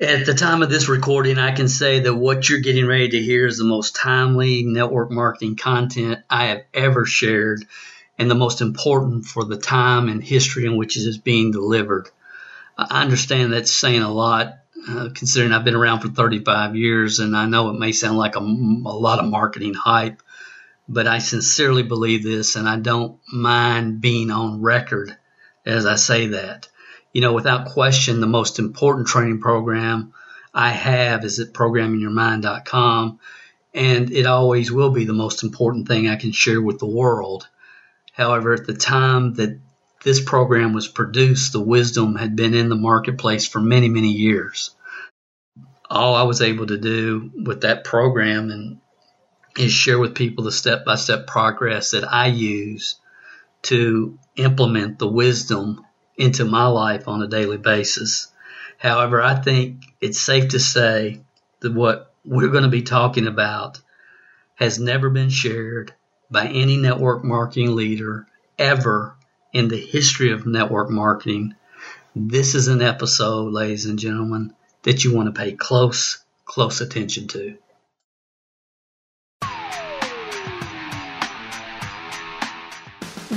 At the time of this recording, I can say that what you're getting ready to hear is the most timely network marketing content I have ever shared and the most important for the time and history in which it is being delivered. I understand that's saying a lot, uh, considering I've been around for 35 years, and I know it may sound like a, a lot of marketing hype, but I sincerely believe this, and I don't mind being on record as I say that you know, without question, the most important training program I have is at programmingyourmind.com. And it always will be the most important thing I can share with the world. However, at the time that this program was produced, the wisdom had been in the marketplace for many, many years. All I was able to do with that program and is share with people the step by step progress that I use to implement the wisdom into my life on a daily basis. However, I think it's safe to say that what we're going to be talking about has never been shared by any network marketing leader ever in the history of network marketing. This is an episode, ladies and gentlemen, that you want to pay close, close attention to.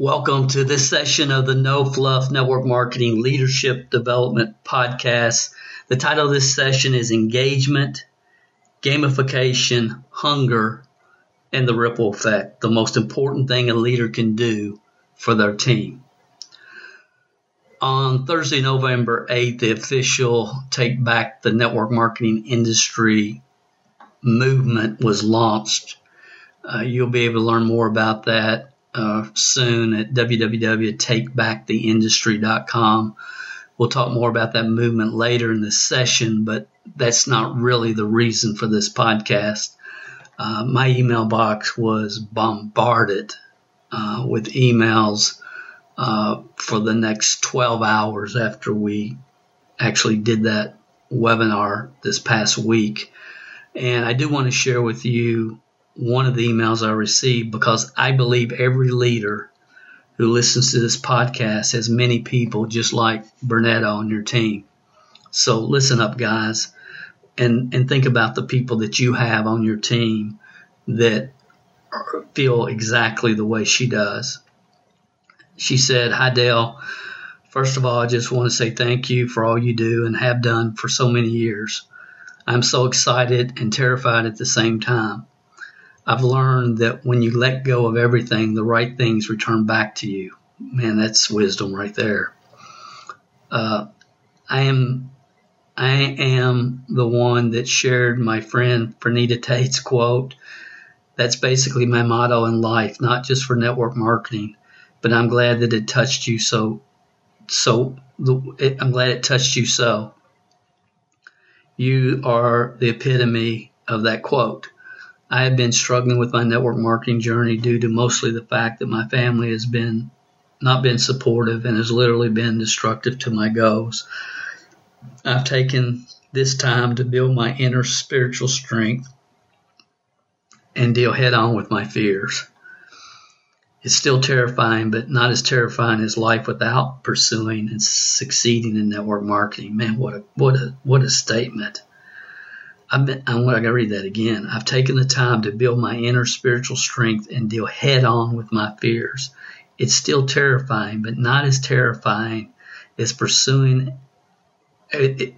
Welcome to this session of the No Fluff Network Marketing Leadership Development Podcast. The title of this session is Engagement, Gamification, Hunger, and the Ripple Effect. The most important thing a leader can do for their team. On Thursday, November 8th, the official Take Back the Network Marketing Industry movement was launched. Uh, you'll be able to learn more about that uh, soon at www.takebacktheindustry.com. We'll talk more about that movement later in this session, but that's not really the reason for this podcast. Uh, my email box was bombarded uh, with emails uh, for the next 12 hours after we actually did that webinar this past week. And I do want to share with you one of the emails I received because I believe every leader who listens to this podcast has many people just like Bernetta on your team. So listen up, guys, and, and think about the people that you have on your team that feel exactly the way she does. She said, Hi, Dale. First of all, I just want to say thank you for all you do and have done for so many years. I'm so excited and terrified at the same time. I've learned that when you let go of everything, the right things return back to you. Man, that's wisdom right there. Uh, I am, I am the one that shared my friend Fernita Tate's quote. That's basically my motto in life, not just for network marketing, but I'm glad that it touched you so. So I'm glad it touched you so. You are the epitome of that quote. I have been struggling with my network marketing journey due to mostly the fact that my family has been not been supportive and has literally been destructive to my goals. I've taken this time to build my inner spiritual strength and deal head on with my fears. It's still terrifying, but not as terrifying as life without pursuing and succeeding in network marketing. Man, what a what a what a statement. I've been, I'm going to read that again. I've taken the time to build my inner spiritual strength and deal head on with my fears. It's still terrifying, but not as terrifying as pursuing, it, it,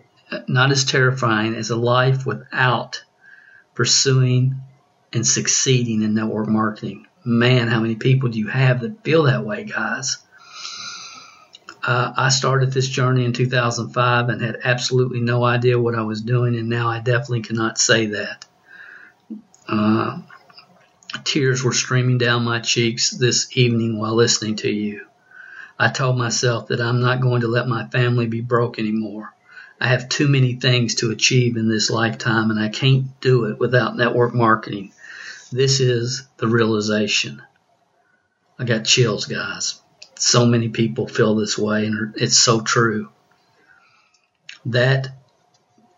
not as terrifying as a life without pursuing and succeeding in network marketing. Man, how many people do you have that feel that way, guys? Uh, I started this journey in 2005 and had absolutely no idea what I was doing, and now I definitely cannot say that. Uh, tears were streaming down my cheeks this evening while listening to you. I told myself that I'm not going to let my family be broke anymore. I have too many things to achieve in this lifetime and I can't do it without network marketing. This is the realization. I got chills, guys. So many people feel this way and it's so true. That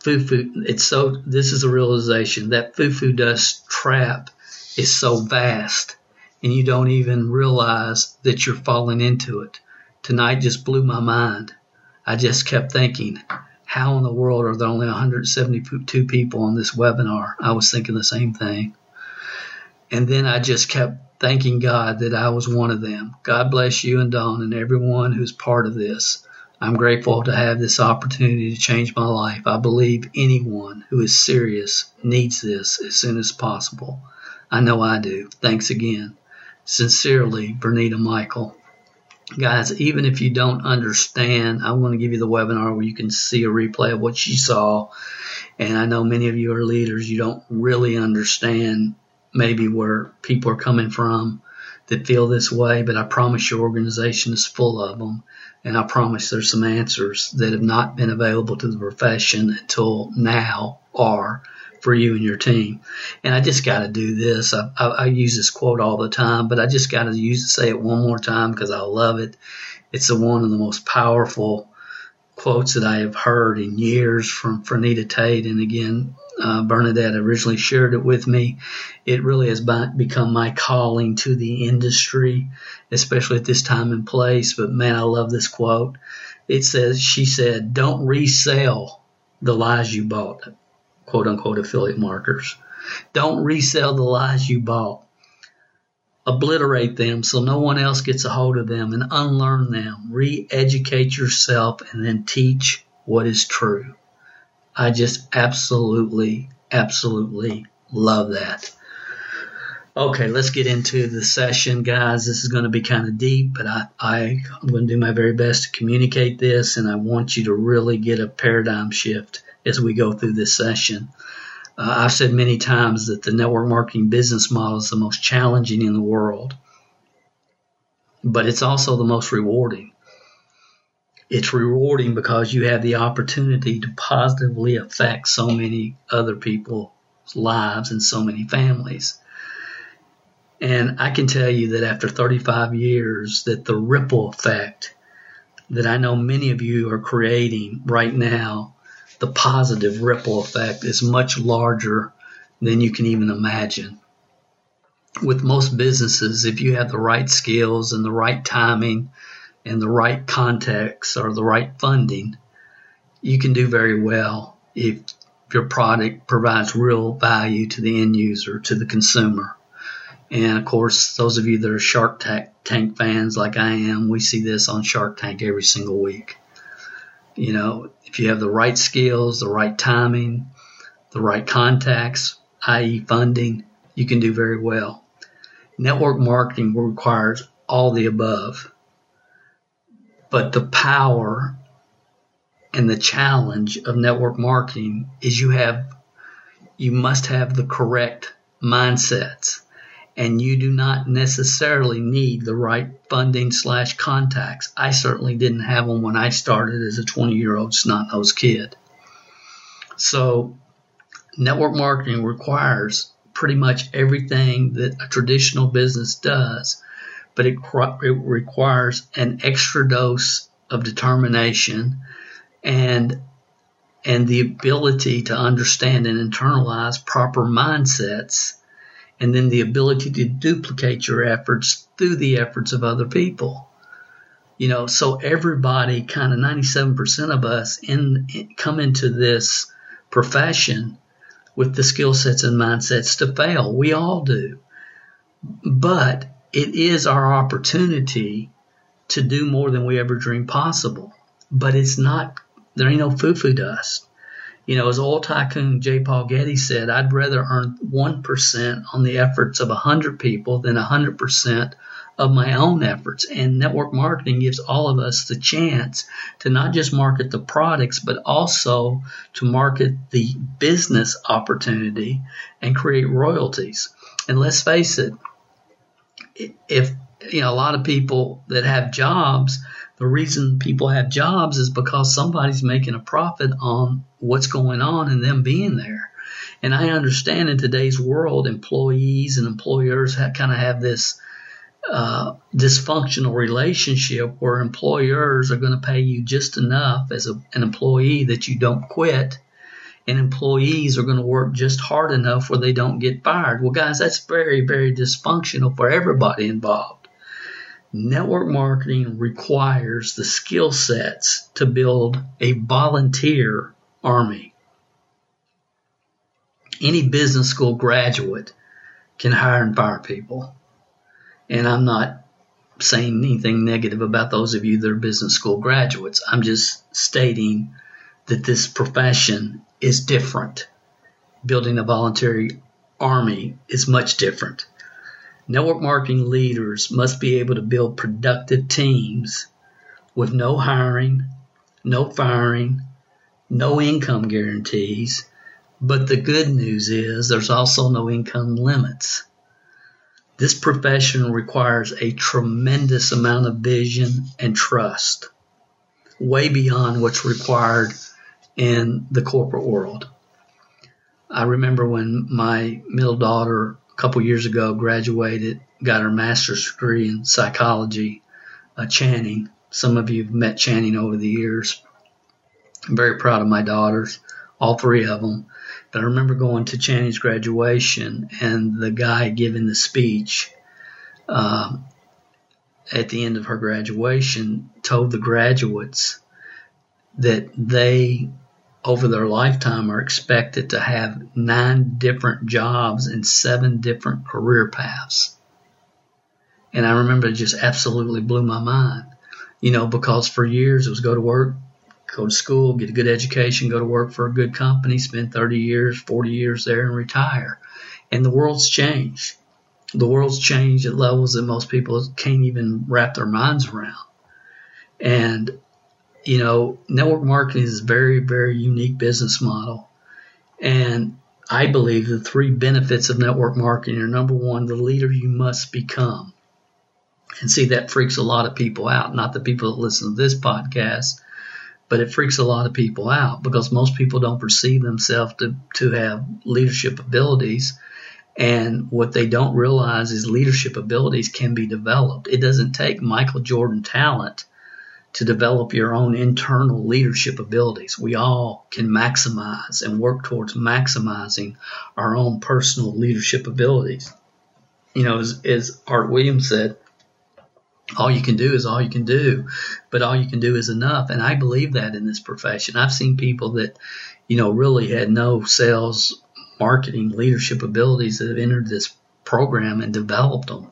foo-foo, it's so, this is a realization that foo-foo dust trap is so vast and you don't even realize that you're falling into it. Tonight just blew my mind. I just kept thinking, how in the world are there only 172 people on this webinar? I was thinking the same thing. And then I just kept thanking God that I was one of them. God bless you and Dawn and everyone who's part of this. I'm grateful to have this opportunity to change my life. I believe anyone who is serious needs this as soon as possible. I know I do. Thanks again. Sincerely, Bernita Michael. Guys, even if you don't understand, I'm going to give you the webinar where you can see a replay of what you saw. And I know many of you are leaders, you don't really understand maybe where people are coming from that feel this way, but I promise your organization is full of them. And I promise there's some answers that have not been available to the profession until now are for you and your team. And I just got to do this. I, I, I, use this quote all the time, but I just got to use say it one more time because I love it. It's a, one of the most powerful quotes that I have heard in years from Fernita Tate. And again, uh, Bernadette originally shared it with me. It really has become my calling to the industry, especially at this time and place. But man, I love this quote. It says, she said, don't resell the lies you bought quote unquote affiliate markers. Don't resell the lies you bought. Obliterate them so no one else gets a hold of them and unlearn them. Re educate yourself and then teach what is true. I just absolutely, absolutely love that. Okay, let's get into the session, guys. This is going to be kind of deep, but I, I, am going to do my very best to communicate this, and I want you to really get a paradigm shift as we go through this session. Uh, I've said many times that the network marketing business model is the most challenging in the world, but it's also the most rewarding. It's rewarding because you have the opportunity to positively affect so many other people's lives and so many families. And I can tell you that after 35 years that the ripple effect that I know many of you are creating right now the positive ripple effect is much larger than you can even imagine. With most businesses, if you have the right skills and the right timing and the right context or the right funding, you can do very well if your product provides real value to the end user, to the consumer. And of course, those of you that are Shark Tank fans like I am, we see this on Shark Tank every single week. You know, if you have the right skills, the right timing, the right contacts, i.e., funding, you can do very well. Network marketing requires all the above. But the power and the challenge of network marketing is you have you must have the correct mindsets and you do not necessarily need the right funding slash contacts. I certainly didn't have them when I started as a 20 year old snot nosed kid. So, network marketing requires pretty much everything that a traditional business does, but it, it requires an extra dose of determination and and the ability to understand and internalize proper mindsets and then the ability to duplicate your efforts through the efforts of other people. You know, so everybody, kind of 97% of us, in, in come into this profession with the skill sets and mindsets to fail. We all do. But it is our opportunity to do more than we ever dreamed possible. But it's not, there ain't no foo foo dust. You know, as oil tycoon J. Paul Getty said, I'd rather earn 1% on the efforts of 100 people than 100% of my own efforts. And network marketing gives all of us the chance to not just market the products, but also to market the business opportunity and create royalties. And let's face it, if you know a lot of people that have jobs The reason people have jobs is because somebody's making a profit on what's going on and them being there. And I understand in today's world, employees and employers kind of have this uh, dysfunctional relationship where employers are going to pay you just enough as a, an employee that you don't quit, and employees are going to work just hard enough where they don't get fired. Well, guys, that's very, very dysfunctional for everybody involved. Network marketing requires the skill sets to build a volunteer army. Any business school graduate can hire and fire people and I'm not saying anything negative about those of you that are business school graduates. I'm just stating that this profession is different. Building a voluntary army is much different. Network marketing leaders must be able to build productive teams with no hiring, no firing, no income guarantees. But the good news is there's also no income limits. This profession requires a tremendous amount of vision and trust, way beyond what's required in the corporate world. I remember when my middle daughter a couple years ago graduated, got her master's degree in psychology, uh, Channing. Some of you have met Channing over the years. I'm very proud of my daughters, all three of them. But I remember going to Channing's graduation and the guy giving the speech uh, at the end of her graduation told the graduates that they, over their lifetime, are expected to have nine different jobs and seven different career paths. And I remember it just absolutely blew my mind, you know, because for years it was go to work, go to school, get a good education, go to work for a good company, spend 30 years, 40 years there, and retire. And the world's changed. The world's changed at levels that most people can't even wrap their minds around. And, you know, network marketing is a very, very unique business model. And I believe the three benefits of network marketing are number one, the leader you must become. And see, that freaks a lot of people out, not the people that listen to this podcast, but it freaks a lot of people out because most people don't perceive themselves to, to have leadership abilities. And what they don't realize is leadership abilities can be developed. It doesn't take Michael Jordan talent to develop your own internal leadership abilities. We all can maximize and work towards maximizing our own personal leadership abilities. You know, as, as Art Williams said, all you can do is all you can do, but all you can do is enough. And I believe that in this profession. I've seen people that, you know, really had no sales, marketing, leadership abilities that have entered this program and developed them,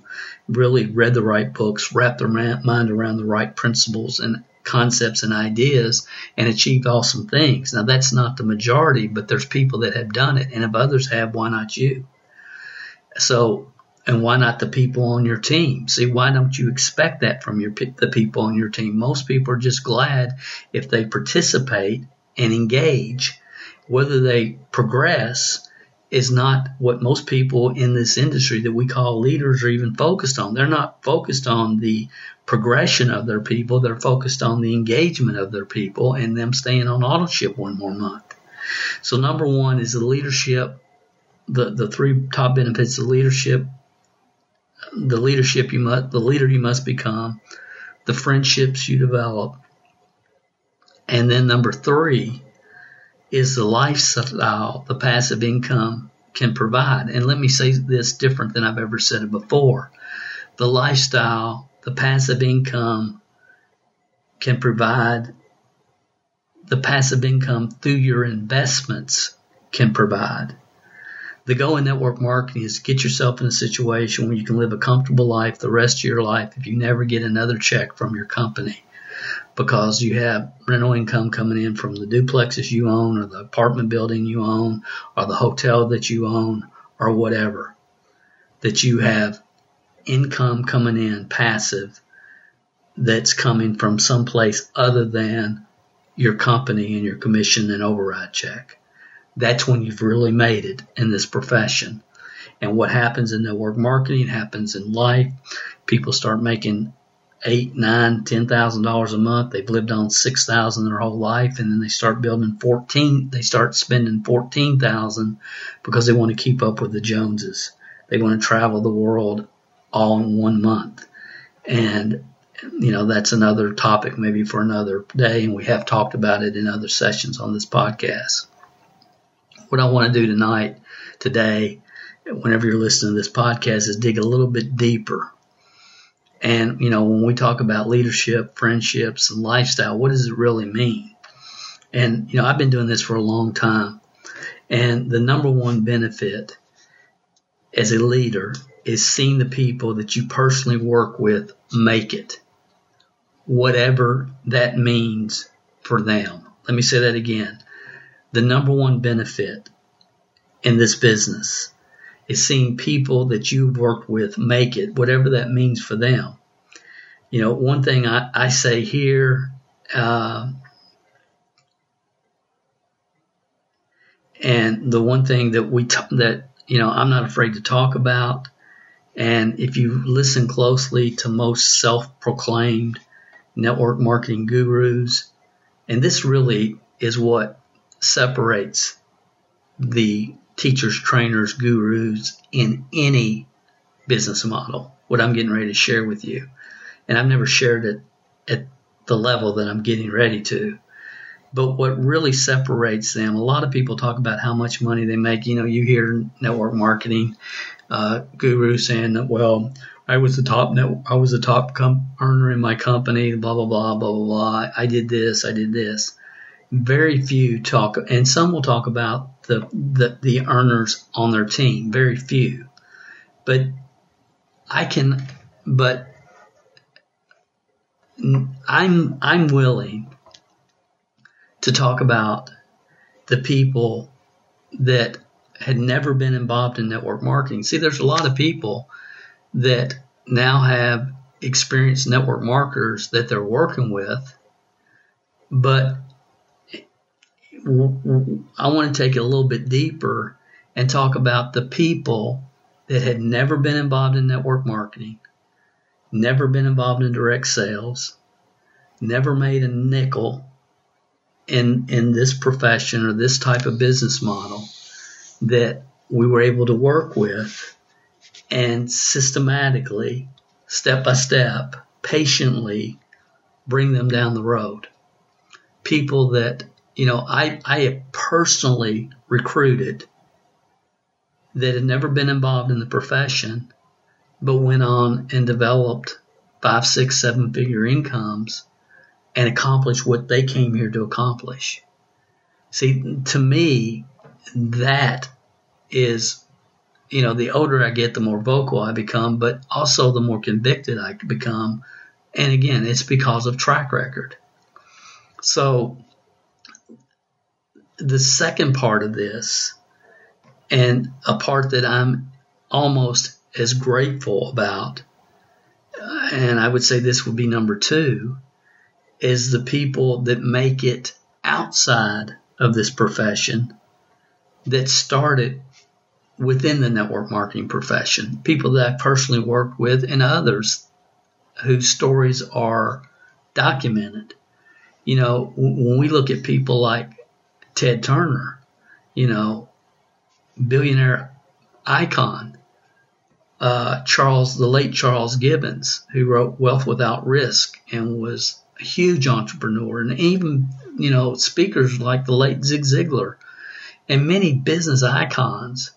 really read the right books, wrapped their mind around the right principles and concepts and ideas and achieved awesome things. Now that's not the majority, but there's people that have done it. And if others have, why not you? So and why not the people on your team? See, why don't you expect that from your the people on your team? Most people are just glad if they participate and engage. Whether they progress is not what most people in this industry that we call leaders are even focused on. They're not focused on the progression of their people. They're focused on the engagement of their people and them staying on auto ship one more month. So number one is the leadership. The, the three top benefits of leadership the leadership you must, the leader you must become, the friendships you develop, and then number three is the lifestyle uh, the passive income can provide. And let me say this different than I've ever said it before. The lifestyle, the passive income can provide, the passive income through your investments can provide. The goal in network marketing is to get yourself in a situation where you can live a comfortable life the rest of your life if you never get another check from your company because you have rental income coming in from the duplexes you own or the apartment building you own or the hotel that you own or whatever. That you have income coming in passive that's coming from someplace other than your company and your commission and override check that's when you've really made it in this profession. And what happens in network marketing happens in life. People start making eight, nine, ten thousand dollars a month. They've lived on six thousand their whole life, and then they start building fourteen. They start spending fourteen thousand because they want to keep up with the Joneses. They want to travel the world all in one month, and you know that's another topic maybe for another day, and we have talked about it in other sessions on this podcast. What I want to do tonight, today, whenever you're listening to this podcast, is dig a little bit deeper and, you know, when we talk about leadership, friendships, and lifestyle, what does it really mean? And, you know, I've been doing this for a long time. And the number one benefit as a leader is seeing the people that you personally work with make it, whatever that means for them. Let me say that again. The number one benefit in this business is seeing people that you've worked with make it, whatever that means for them. You know, one thing I, I say here, uh, and the one thing that we t- that you know I'm not afraid to talk about, and if you listen closely to most self-proclaimed network marketing gurus, and this really is what separates the teachers, trainers, gurus in any business model. What I'm getting ready to share with you. And I've never shared it at the level that I'm getting ready to. But what really separates them, a lot of people talk about how much money they make. You know, you hear network marketing uh, guru saying that, well, I was the top net, I was the top com- earner in my company, blah blah blah blah blah blah. I did this, I did this. Very few talk, and some will talk about the, the, the earners on their team, very few. But I can, but I'm, I'm willing to talk about the people that had never been involved in network marketing. See, there's a lot of people that now have experienced network marketers that they're working with, but I want to take it a little bit deeper and talk about the people that had never been involved in network marketing, never been involved in direct sales, never made a nickel in in this profession or this type of business model that we were able to work with and systematically, step by step, patiently bring them down the road. People that you know, I, I have personally recruited that had never been involved in the profession, but went on and developed five, six, seven figure incomes and accomplished what they came here to accomplish. See, to me, that is, you know, the older I get, the more vocal I become, but also the more convicted I become. And again, it's because of track record. So the second part of this, and a part that I'm almost as grateful about, uh, and I would say this would be number two, is the people that make it outside of this profession that started within the network marketing profession. People that I personally worked with and others whose stories are documented. You know, when we look at people like Ted Turner, you know, billionaire icon. Uh, Charles, the late Charles Givens, who wrote Wealth Without Risk and was a huge entrepreneur, and even, you know, speakers like the late Zig Ziglar and many business icons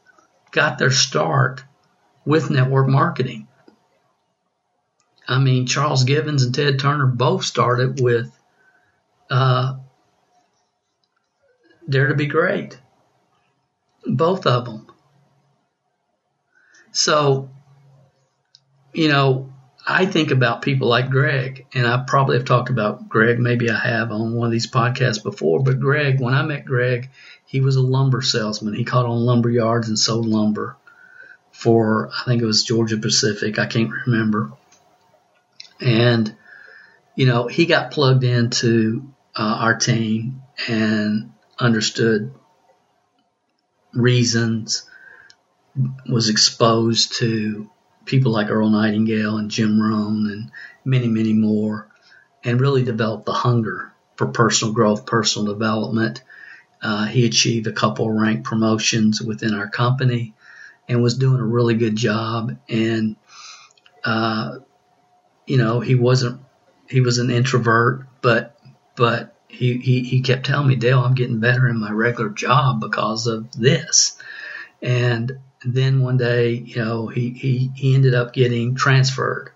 got their start with network marketing. I mean, Charles Givens and Ted Turner both started with uh, Dare to be great. Both of them. So, you know, I think about people like Greg, and I probably have talked about Greg, maybe I have on one of these podcasts before, but Greg, when I met Greg, he was a lumber salesman. He caught on lumber yards and sold lumber for, I think it was Georgia Pacific, I can't remember. And, you know, he got plugged into uh, our team and understood reasons, was exposed to people like Earl Nightingale and Jim Rohn and many, many more, and really developed the hunger for personal growth, personal development. Uh, he achieved a couple rank promotions within our company and was doing a really good job. And, uh, you know, he wasn't, he was an introvert, but, but he, he, he kept telling me, Dale, I'm getting better in my regular job because of this. And then one day, you know, he, he, he ended up getting transferred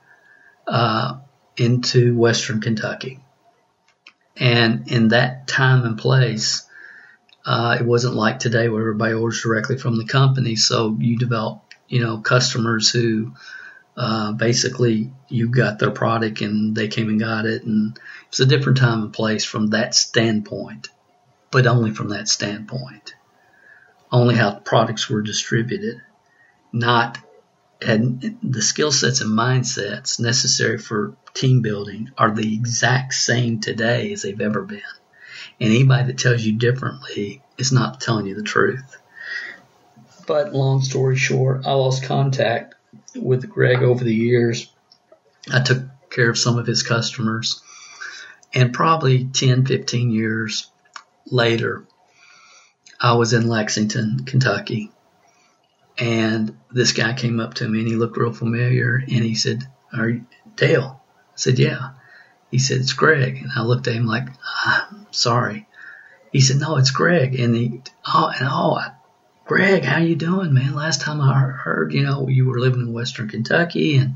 uh, into Western Kentucky. And in that time and place, uh, it wasn't like today where everybody orders directly from the company. So you develop, you know, customers who uh, basically you got their product and they came and got it. And it's a different time and place from that standpoint, but only from that standpoint. Only how products were distributed, not the skill sets and mindsets necessary for team building are the exact same today as they've ever been. And anybody that tells you differently is not telling you the truth. But long story short, I lost contact with Greg over the years. I took care of some of his customers. And probably 10, 15 years later, I was in Lexington, Kentucky, and this guy came up to me and he looked real familiar and he said, Are you Dale? I said, Yeah. He said, It's Greg. And I looked at him like, ah, sorry. He said, No, it's Greg. And he, oh, and oh, Greg, how you doing, man? Last time I heard, you know, you were living in Western Kentucky. And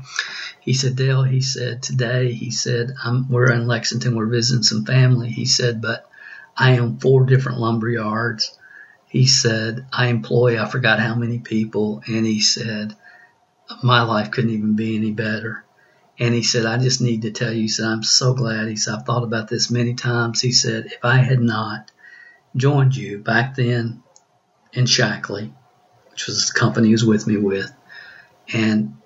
he said, Dale, he said, today, he said, I'm, we're in Lexington, we're visiting some family. He said, but I own four different lumber yards he said, I employ, I forgot how many people. And he said, my life couldn't even be any better. And he said, I just need to tell you, he said, I'm so glad. He said, I've thought about this many times. He said, if I had not joined you back then in Shaklee, which was the company he was with me with, and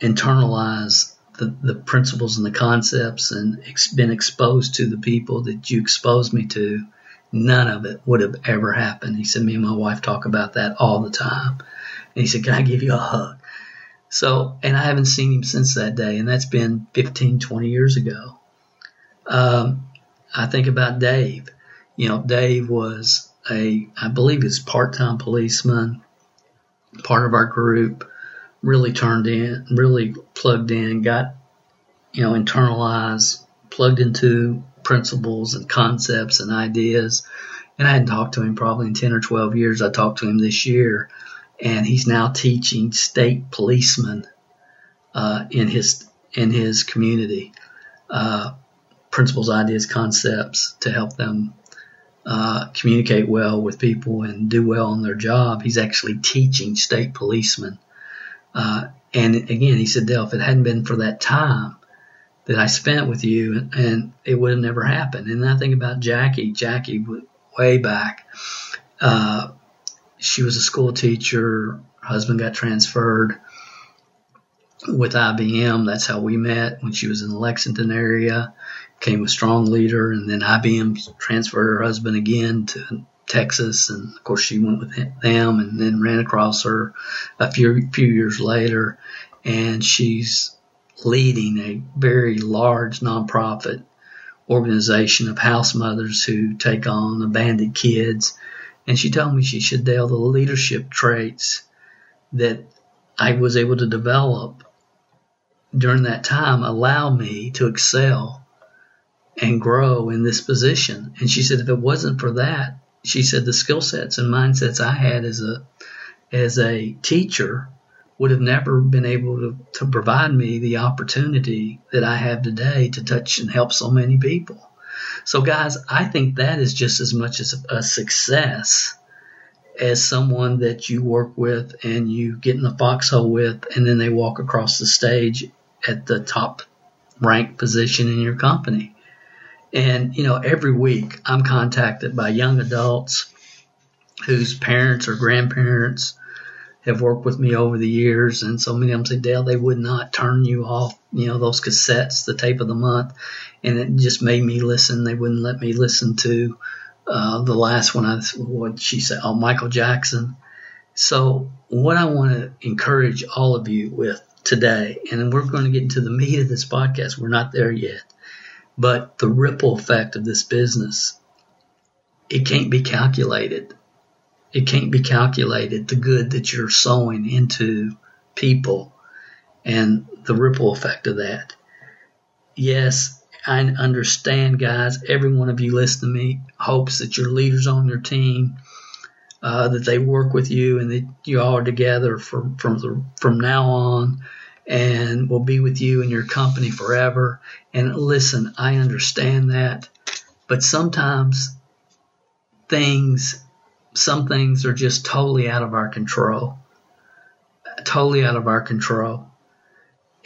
internalized the, the principles and the concepts and ex- been exposed to the people that you exposed me to, none of it would have ever happened. He said, me and my wife talk about that all the time. And he said, can I give you a hug? So, and I haven't seen him since that day, and that's been 15, 20 years ago. Um, I think about Dave. You know, Dave was a, I believe he's part-time policeman, part of our group, really turned in, really plugged in, got, you know, internalized, plugged into principles and concepts and ideas. And I hadn't talked to him probably in 10 or 12 years. I talked to him this year, and he's now teaching state policemen uh, in his in his community uh, principles, ideas, concepts to help them uh, communicate well with people and do well in their job. He's actually teaching state policemen. Uh, and again, he said, Dale, if it hadn't been for that time, that I spent with you, and, it would have never happened. And I think about Jackie. Jackie, way back, uh, she was a school teacher. Her husband got transferred with IBM. That's how we met when she was in the Lexington area. Became a strong leader, and then IBM transferred her husband again to Texas, and of course she went with them, and then ran across her a few few years later, and she's leading a very large nonprofit organization of house mothers who take on abandoned kids. And she told me she should Dale the leadership traits that I was able to develop during that time allow me to excel and grow in this position. And she said if it wasn't for that, she said the skill sets and mindsets I had as a as a teacher would have never been able to, to provide me the opportunity that I have today to touch and help so many people. So, guys, I think that is just as much as a success as someone that you work with and you get in the foxhole with, and then they walk across the stage at the top rank position in your company. And, you know, every week I'm contacted by young adults whose parents or grandparents have worked with me over the years, and so many of them say, Dale, they would not turn you off, you know, those cassettes, the tape of the month, and it just made me listen. They wouldn't let me listen to uh, the last one. I what she said, oh, Michael Jackson. So what I want to encourage all of you with today, and we're going to get into the meat of this podcast. We're not there yet, but the ripple effect of this business, it can't be calculated. It can't be calculated. The good that you're sowing into people and the ripple effect of that. Yes, I understand, guys. Every one of you listening to me hopes that your leaders on your team, uh, that they work with you and that you all are together from from the, from now on, and will be with you and your company forever. And listen, I understand that, but sometimes things, some things are just totally out of our control, totally out of our control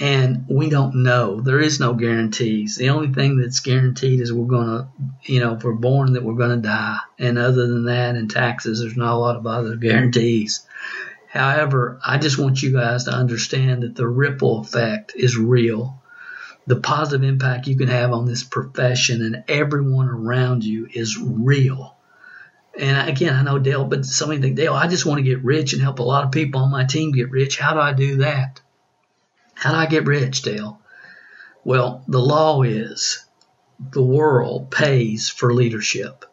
and we don't know. There is no guarantees. The only thing that's guaranteed is we're going to, you know, if we're born that we're going to die. And other than that, in taxes, there's not a lot of other guarantees. However, I just want you guys to understand that the ripple effect is real. The positive impact you can have on this profession and everyone around you is real. And again, I know Dale, but somebody think, Dale, I just want to get rich and help a lot of people on my team get rich. How do I do that? How do I get rich, Dale? Well, the law is the world pays for leadership.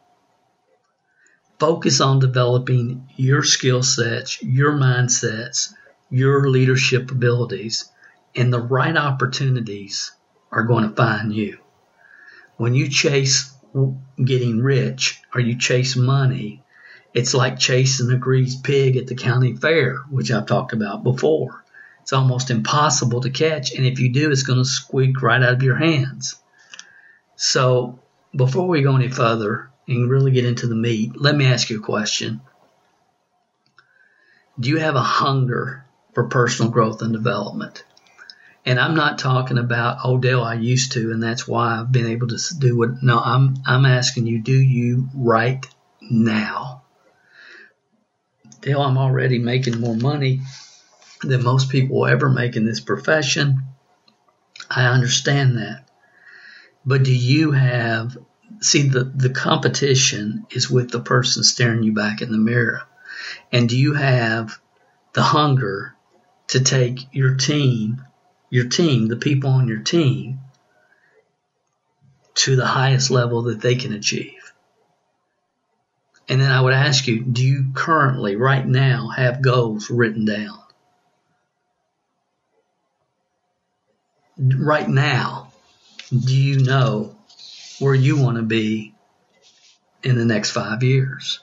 Focus on developing your skill sets, your mindsets, your leadership abilities, and the right opportunities are going to find you. When you chase getting rich or you chase money, it's like chasing a greased pig at the county fair, which I've talked about before. It's almost impossible to catch, and if you do, it's going to squeak right out of your hands. So, before we go any further and really get into the meat, let me ask you a question. Do you have a hunger for personal growth and development? And I'm not talking about, Dale, I used to, and that's why I've been able to do what. No, I'm I'm asking you, do you right now? Dale, I'm already making more money than most people will ever make in this profession. I understand that. But do you have, see, the, the competition is with the person staring you back in the mirror. And do you have the hunger to take your team, your team, the people on your team, to the highest level that they can achieve? And then I would ask you, do you currently, right now, have goals written down? right now, do you know where you want to be in the next five years?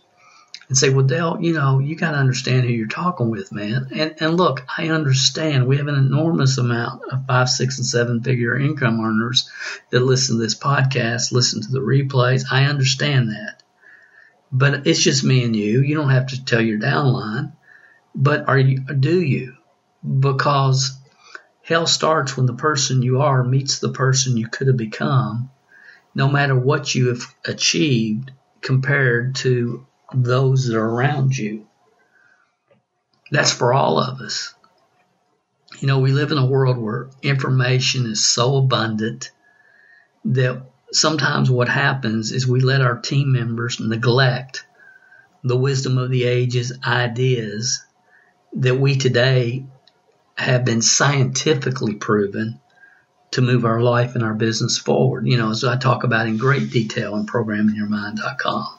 And say, well, Dale, you know, you got to understand who you're talking with, man. And, and look, I understand we have an enormous amount of five, six, and seven figure income earners that listen to this podcast, listen to the replays. I understand that. But it's just me and you. You don't have to tell your downline. But are you, do you? Because Hell starts when the person you are meets the person you could have become, no matter what you have achieved compared to those that are around you. That's for all of us. You know, we live in a world where information is so abundant that sometimes what happens is we let our team members neglect the wisdom of the ages ideas that we today have been scientifically proven to move our life and our business forward. You know, as I talk about in great detail in programmingyourmind.com.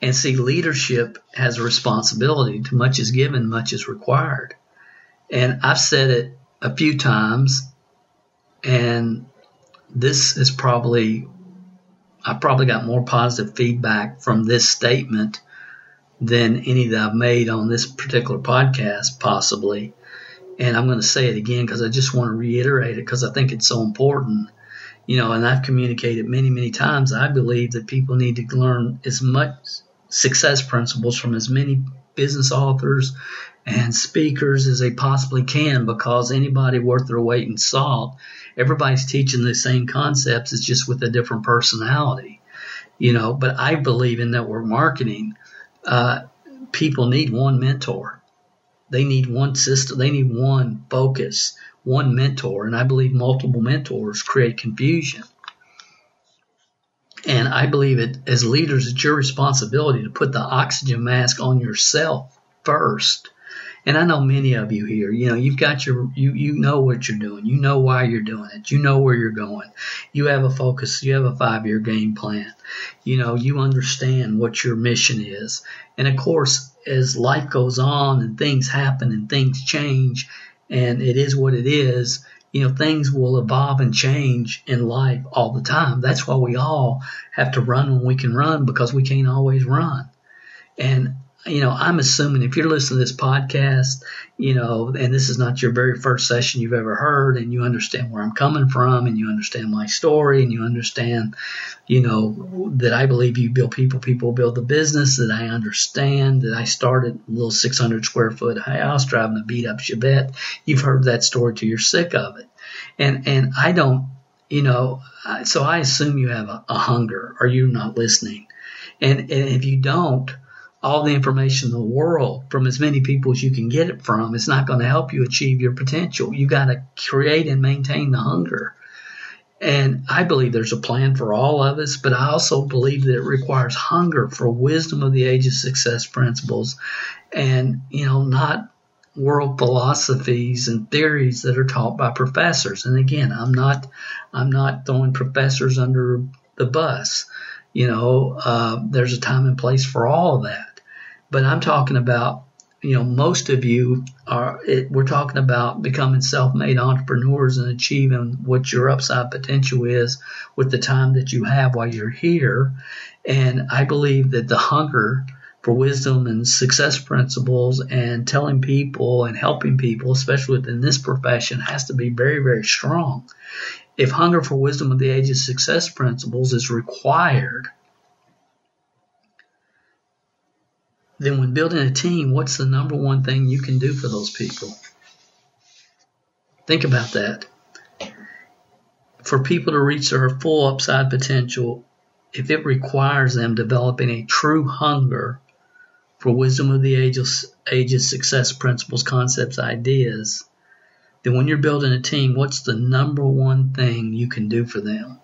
And see, leadership has a responsibility. To much is given, much is required. And I've said it a few times, and this is probably, I probably got more positive feedback from this statement than any that I've made on this particular podcast, possibly and I'm going to say it again because I just want to reiterate it because I think it's so important. You know, and I've communicated many, many times. I believe that people need to learn as much success principles from as many business authors and speakers as they possibly can because anybody worth their weight in salt, everybody's teaching the same concepts, it's just with a different personality. You know, but I believe in network marketing. Uh, people need one mentor they need one system, they need one focus, one mentor. And I believe multiple mentors create confusion. And I believe it as leaders, it's your responsibility to put the oxygen mask on yourself first And I know many of you here, you know, you've got your, you, you know what you're doing. You know why you're doing it. You know where you're going. You have a focus. You have a five year game plan. You know, you understand what your mission is. And of course, as life goes on and things happen and things change and it is what it is, you know, things will evolve and change in life all the time. That's why we all have to run when we can run because we can't always run. And you know, I'm assuming if you're listening to this podcast, you know, and this is not your very first session you've ever heard, and you understand where I'm coming from, and you understand my story, and you understand, you know, that I believe you build people, people build the business, that I understand that I started a little 600 square foot house driving a beat up Chevette. You've heard that story till you're sick of it. And, and I don't, you know, so I assume you have a, a hunger or you're not listening. And, and if you don't, all the information in the world from as many people as you can get it from is not going to help you achieve your potential. You got to create and maintain the hunger. And I believe there's a plan for all of us, but I also believe that it requires hunger for wisdom of the age of success principles and, you know, not world philosophies and theories that are taught by professors. And again, I'm not, I'm not throwing professors under the bus. You know, uh, there's a time and place for all of that. But I'm talking about, you know, most of you are, it, we're talking about becoming self made entrepreneurs and achieving what your upside potential is with the time that you have while you're here. And I believe that the hunger for wisdom and success principles and telling people and helping people, especially within this profession, has to be very, very strong. If hunger for wisdom of the age of success principles is required, then when building a team, what's the number one thing you can do for those people? Think about that. For people to reach their full upside potential, if it requires them developing a true hunger for wisdom of the ages, ages success principles, concepts, ideas, then when you're building a team, what's the number one thing you can do for them?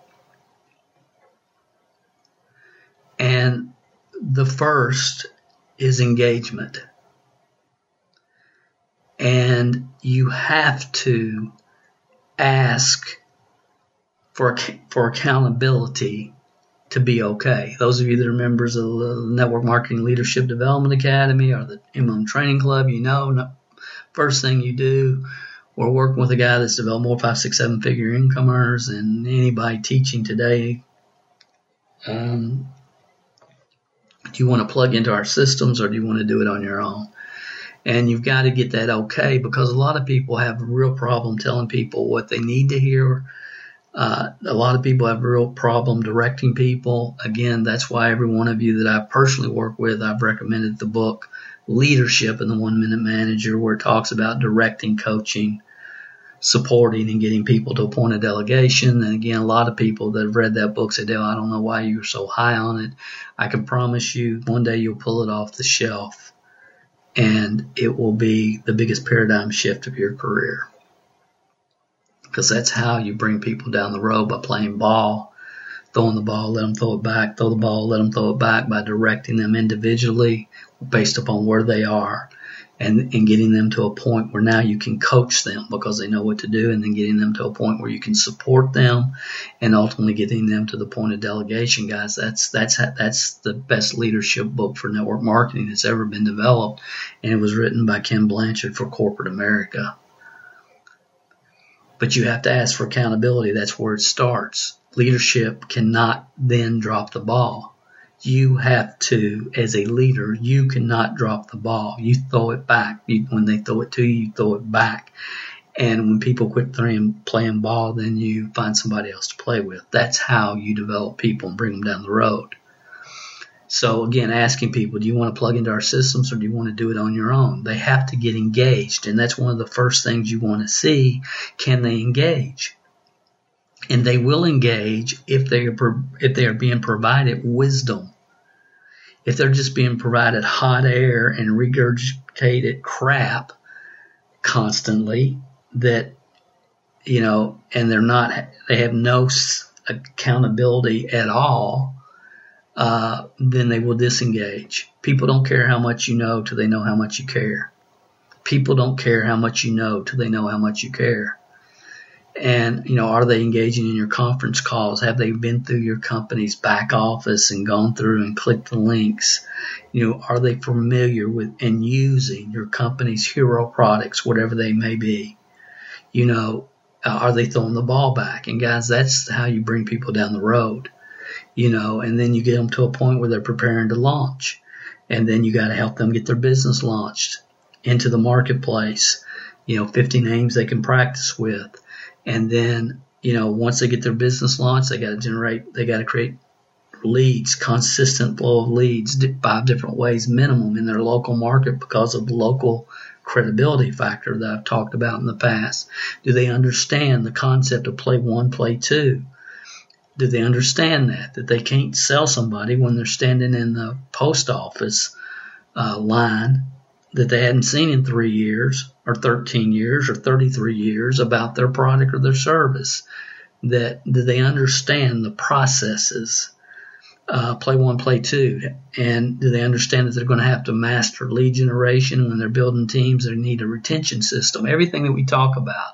And the first is engagement. And you have to ask for, for accountability to be okay. Those of you that are members of the Network Marketing Leadership Development Academy or the MM Training Club, you know, first thing you do, we're working with a guy that's developed more five, six, seven figure income earners and anybody teaching today. Um, do you want to plug into our systems or do you want to do it on your own? And you've got to get that okay because a lot of people have a real problem telling people what they need to hear. Uh, a lot of people have a real problem directing people. Again, that's why every one of you that I personally work with, I've recommended the book Leadership and the One Minute Manager, where it talks about directing, coaching, supporting and getting people to appoint a delegation. And again, a lot of people that have read that book say, Dale, I don't know why you're so high on it. I can promise you one day you'll pull it off the shelf and it will be the biggest paradigm shift of your career. Because that's how you bring people down the road by playing ball, throwing the ball, let them throw it back, throw the ball, let them throw it back by directing them individually based upon where they are and, and getting them to a point where now you can coach them because they know what to do and then getting them to a point where you can support them and ultimately getting them to the point of delegation guys. That's that's that's the best leadership book for network marketing that's ever been developed and it was written by Ken Blanchard for corporate America. But you have to ask for accountability. That's where it starts. Leadership cannot then drop the ball you have to, as a leader, you cannot drop the ball. You throw it back. You, when they throw it to you, you throw it back. And when people quit playing, playing ball, then you find somebody else to play with. That's how you develop people and bring them down the road. So again, asking people, do you want to plug into our systems or do you want to do it on your own? They have to get engaged. And that's one of the first things you want to see. Can they engage? and they will engage if they are if they are being provided wisdom. If they're just being provided hot air and regurgitated crap constantly, that you know, and they're not they have no accountability at all, uh, then they will disengage. People don't care how much you know till they know how much you care. people don't care how much you know till they know how much you care. And, you know, are they engaging in your conference calls? Have they been through your company's back office and gone through and clicked the links? You know, are they familiar with and using your company's hero products, whatever they may be? You know, uh, are they throwing the ball back? And guys, that's how you bring people down the road, you know, and then you get them to a point where they're preparing to launch. And then you got to help them get their business launched into the marketplace. You know, 50 names they can practice with and then you know once they get their business launched, they got to generate, they got to create leads, consistent flow of leads, five different ways minimum in their local market because of the local credibility factor that I've talked about in the past. Do they understand the concept of play one, play two? Do they understand that that they can't sell somebody when they're standing in the post office uh, line that they hadn't seen in three years or 13 years or 33 years about their product or their service that do they understand the processes uh, play one play two and do they understand that they're going to have to master lead generation when they're building teams they need a retention system everything that we talk about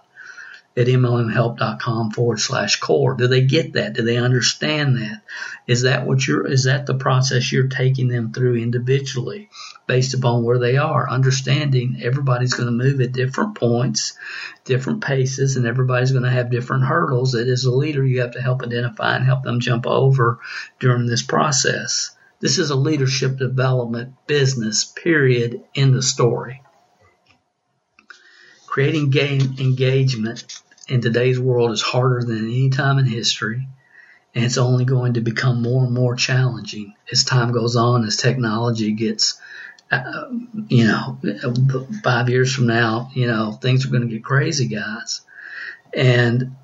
at mlmhelp.com forward slash core. Do they get that? Do they understand that? Is that what you're, is that the process you're taking them through individually based upon where they are? Understanding everybody's going to move at different points, different paces, and everybody's going to have different hurdles that as a leader you have to help identify and help them jump over during this process. This is a leadership development business, period, in the story. Creating game engagement in today's world is harder than any time in history, and it's only going to become more and more challenging as time goes on, as technology gets, uh, you know, five years from now, you know, things are going to get crazy, guys. And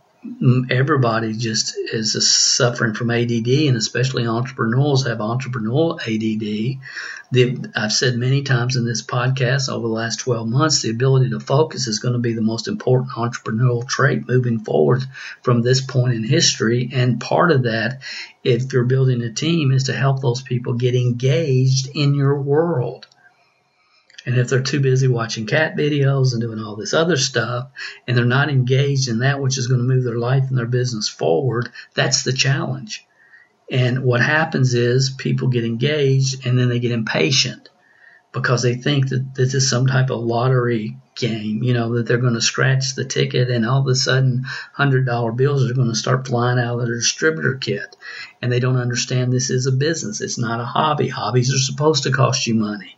everybody just is suffering from ADD, and especially entrepreneurs have entrepreneurial ADD. I've said many times in this podcast over the last 12 months, the ability to focus is going to be the most important entrepreneurial trait moving forward from this point in history. And part of that, if you're building a team, is to help those people get engaged in your world. And if they're too busy watching cat videos and doing all this other stuff, and they're not engaged in that which is going to move their life and their business forward, that's the challenge. And what happens is people get engaged and then they get impatient because they think that this is some type of lottery game, you know, that they're going to scratch the ticket and all of a sudden $100 bills are going to start flying out of their distributor kit. And they don't understand this is a business. It's not a hobby. Hobbies are supposed to cost you money.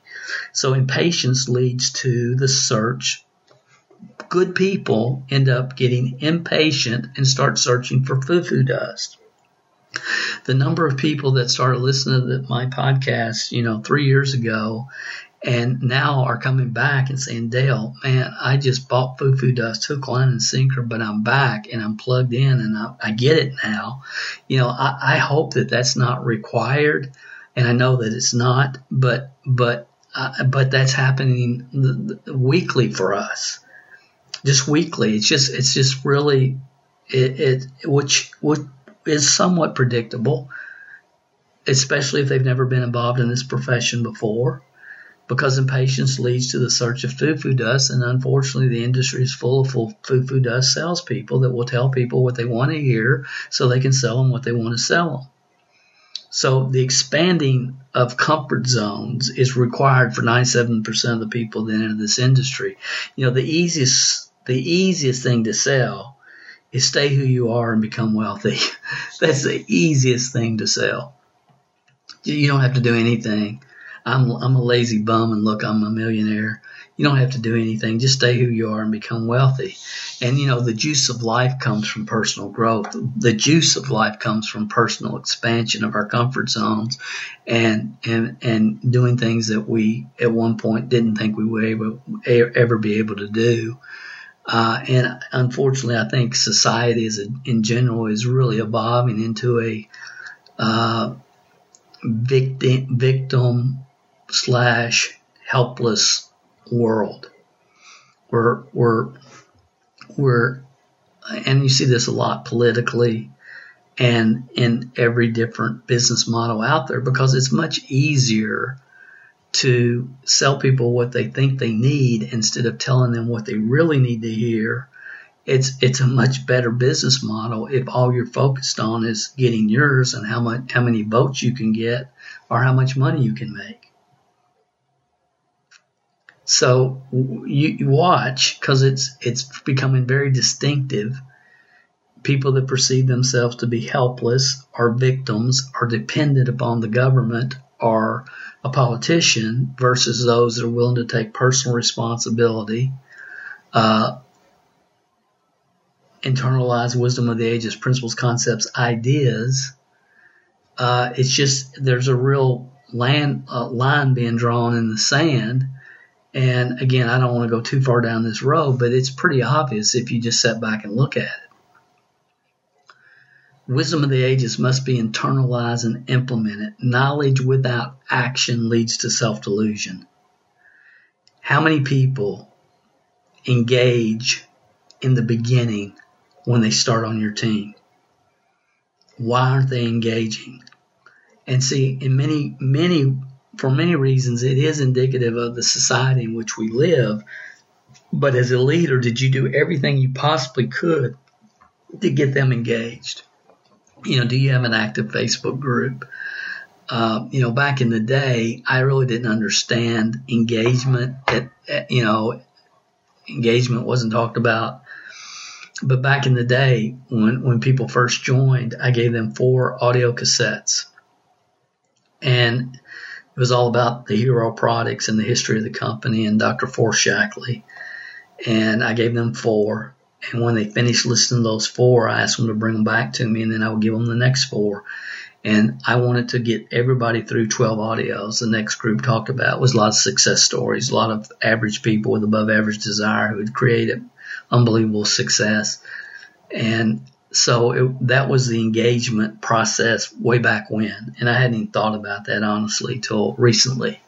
So impatience leads to the search. Good people end up getting impatient and start searching for foo-foo dust. The number of people that started listening to my podcast, you know, three years ago and now are coming back and saying, Dale, man, I just bought Foo Dust hook, line, and sinker, but I'm back and I'm plugged in and I, I get it now. You know, I, I hope that that's not required, and I know that it's not, but but uh, but that's happening weekly for us, just weekly. It's just it's just really it, it which which is somewhat predictable, especially if they've never been involved in this profession before, because impatience leads to the search of foo-foo dust, and unfortunately, the industry is full of foo-foo dust salespeople that will tell people what they want to hear so they can sell them what they want to sell them. So the expanding of comfort zones is required for 97% of the people that enter this industry. You know, the easiest the easiest thing to sell is stay who you are and become wealthy. That's the easiest thing to sell. You don't have to do anything. I'm I'm a lazy bum and look, I'm a millionaire. You don't have to do anything. Just stay who you are and become wealthy. And you know, the juice of life comes from personal growth. The juice of life comes from personal expansion of our comfort zones and, and, and doing things that we at one point didn't think we would able, ever be able to do. Uh, and unfortunately, I think society is in general is really evolving into a uh, victim, victim slash helpless world. We're, we're, we're, and you see this a lot politically and in every different business model out there because it's much easier to sell people what they think they need instead of telling them what they really need to hear, it's it's a much better business model if all you're focused on is getting yours and how much how many votes you can get or how much money you can make. So you, you watch because it's it's becoming very distinctive. People that perceive themselves to be helpless or victims are dependent upon the government or a politician versus those that are willing to take personal responsibility, uh, internalize wisdom of the ages, principles, concepts, ideas. Uh, it's just there's a real land, uh, line being drawn in the sand. And again, I don't want to go too far down this road, but it's pretty obvious if you just sit back and look at it. Wisdom of the ages must be internalized and implemented. Knowledge without action leads to self delusion. How many people engage in the beginning when they start on your team? Why aren't they engaging? And see, in many, many, for many reasons, it is indicative of the society in which we live. But as a leader, did you do everything you possibly could to get them engaged? You know, do you have an active Facebook group? Uh, you know, back in the day, I really didn't understand engagement. You know, engagement wasn't talked about. But back in the day, when when people first joined, I gave them four audio cassettes, and it was all about the hero products and the history of the company and Dr. Forrest Shaklee. And I gave them four, and when they finished listening to those four, I asked them to bring them back to me, and then I would give them the next four. And I wanted to get everybody through 12 audios. The next group talked about was a lot of success stories, a lot of average people with above average desire who had created unbelievable success. And so it, that was the engagement process way back when. And I hadn't even thought about that honestly till recently.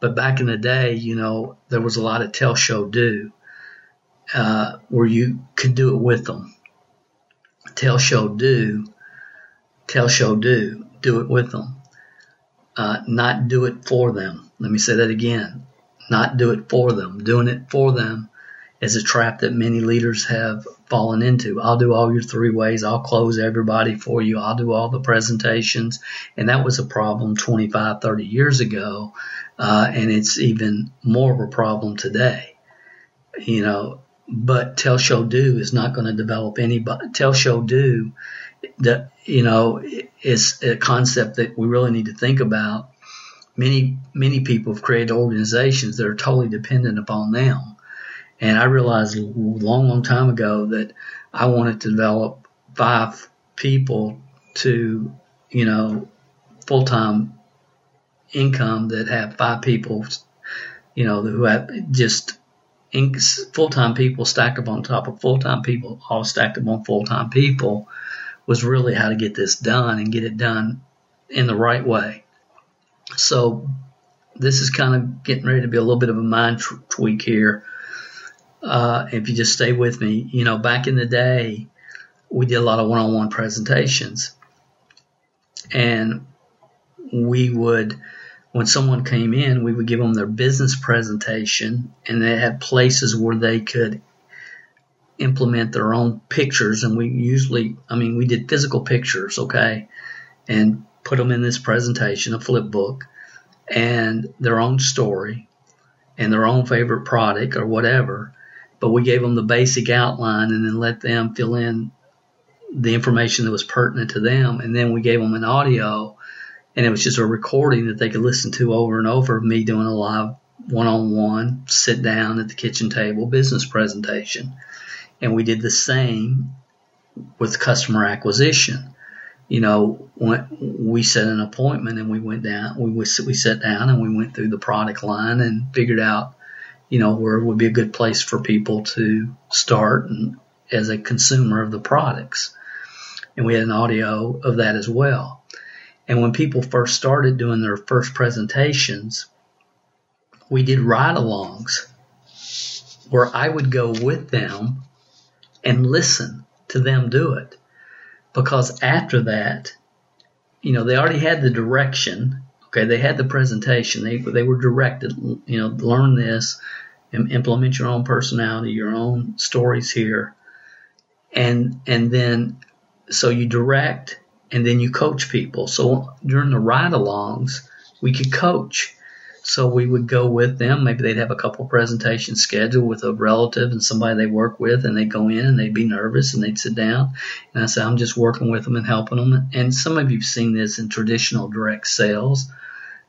But back in the day, you know, there was a lot of tell, show, do uh, where you could do it with them. Tell, show, do. Tell, show, do. Do it with them. Uh, not do it for them. Let me say that again. Not do it for them. Doing it for them is a trap that many leaders have fallen into. I'll do all your three ways. I'll close everybody for you. I'll do all the presentations. And that was a problem 25, 30 years ago. Uh, and it's even more of a problem today. You know, but tell show do is not going to develop anybody. Tell show do, that you know, is a concept that we really need to think about. Many many people have created organizations that are totally dependent upon them, and I realized a long long time ago that I wanted to develop five people to you know full time income that have five people you know who have just full time people stacked up on top of full time people, all stacked up on full time people, was really how to get this done and get it done in the right way. So this is kind of getting ready to be a little bit of a mind tweak here. Uh, if you just stay with me, you know, back in the day, we did a lot of one on one presentations. And we would when someone came in, we would give them their business presentation, and they had places where they could implement their own pictures. And we usually, I mean, we did physical pictures, okay, and put them in this presentation, a flip book, and their own story and their own favorite product or whatever. But we gave them the basic outline and then let them fill in the information that was pertinent to them. And then we gave them an audio and it was just a recording that they could listen to over and over of me doing a live one-on-one sit down at the kitchen table business presentation. And we did the same with customer acquisition. You know we set an appointment and we went down we we sat down and we went through the product line and figured out you know where would be a good place for people to start and as a consumer of the products. And we had an audio of that as well and when people first started doing their first presentations, we did ride alongs where I would go with them and listen to them do it. Because after that, you know, they already had the direction, Okay, they had the presentation. They they were directed. You know, learn this and implement your own personality, your own stories here, and and then so you direct and then you coach people. So during the ride-alongs, we could coach. So we would go with them. Maybe they'd have a couple presentations scheduled with a relative and somebody they work with, and they'd go in and they'd be nervous and they'd sit down. And I say, I'm just working with them and helping them. And some of you've seen this in traditional direct sales,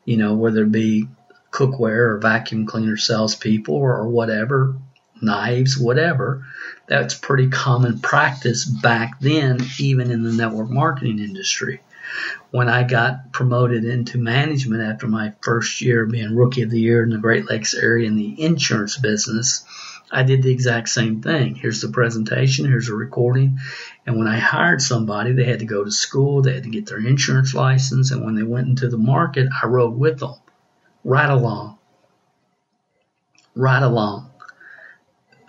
you know, whether it be cookware or vacuum cleaner salespeople or whatever, knives, whatever. That's pretty common practice back then, even in the network marketing industry when I got promoted into management after my first year being rookie of the year in the Great Lakes area in the insurance business, I did the exact same thing. Here's the presentation, here's a recording. And when I hired somebody, they had to go to school, they had to get their insurance license, and when they went into the market, I rode with them right along. Right along.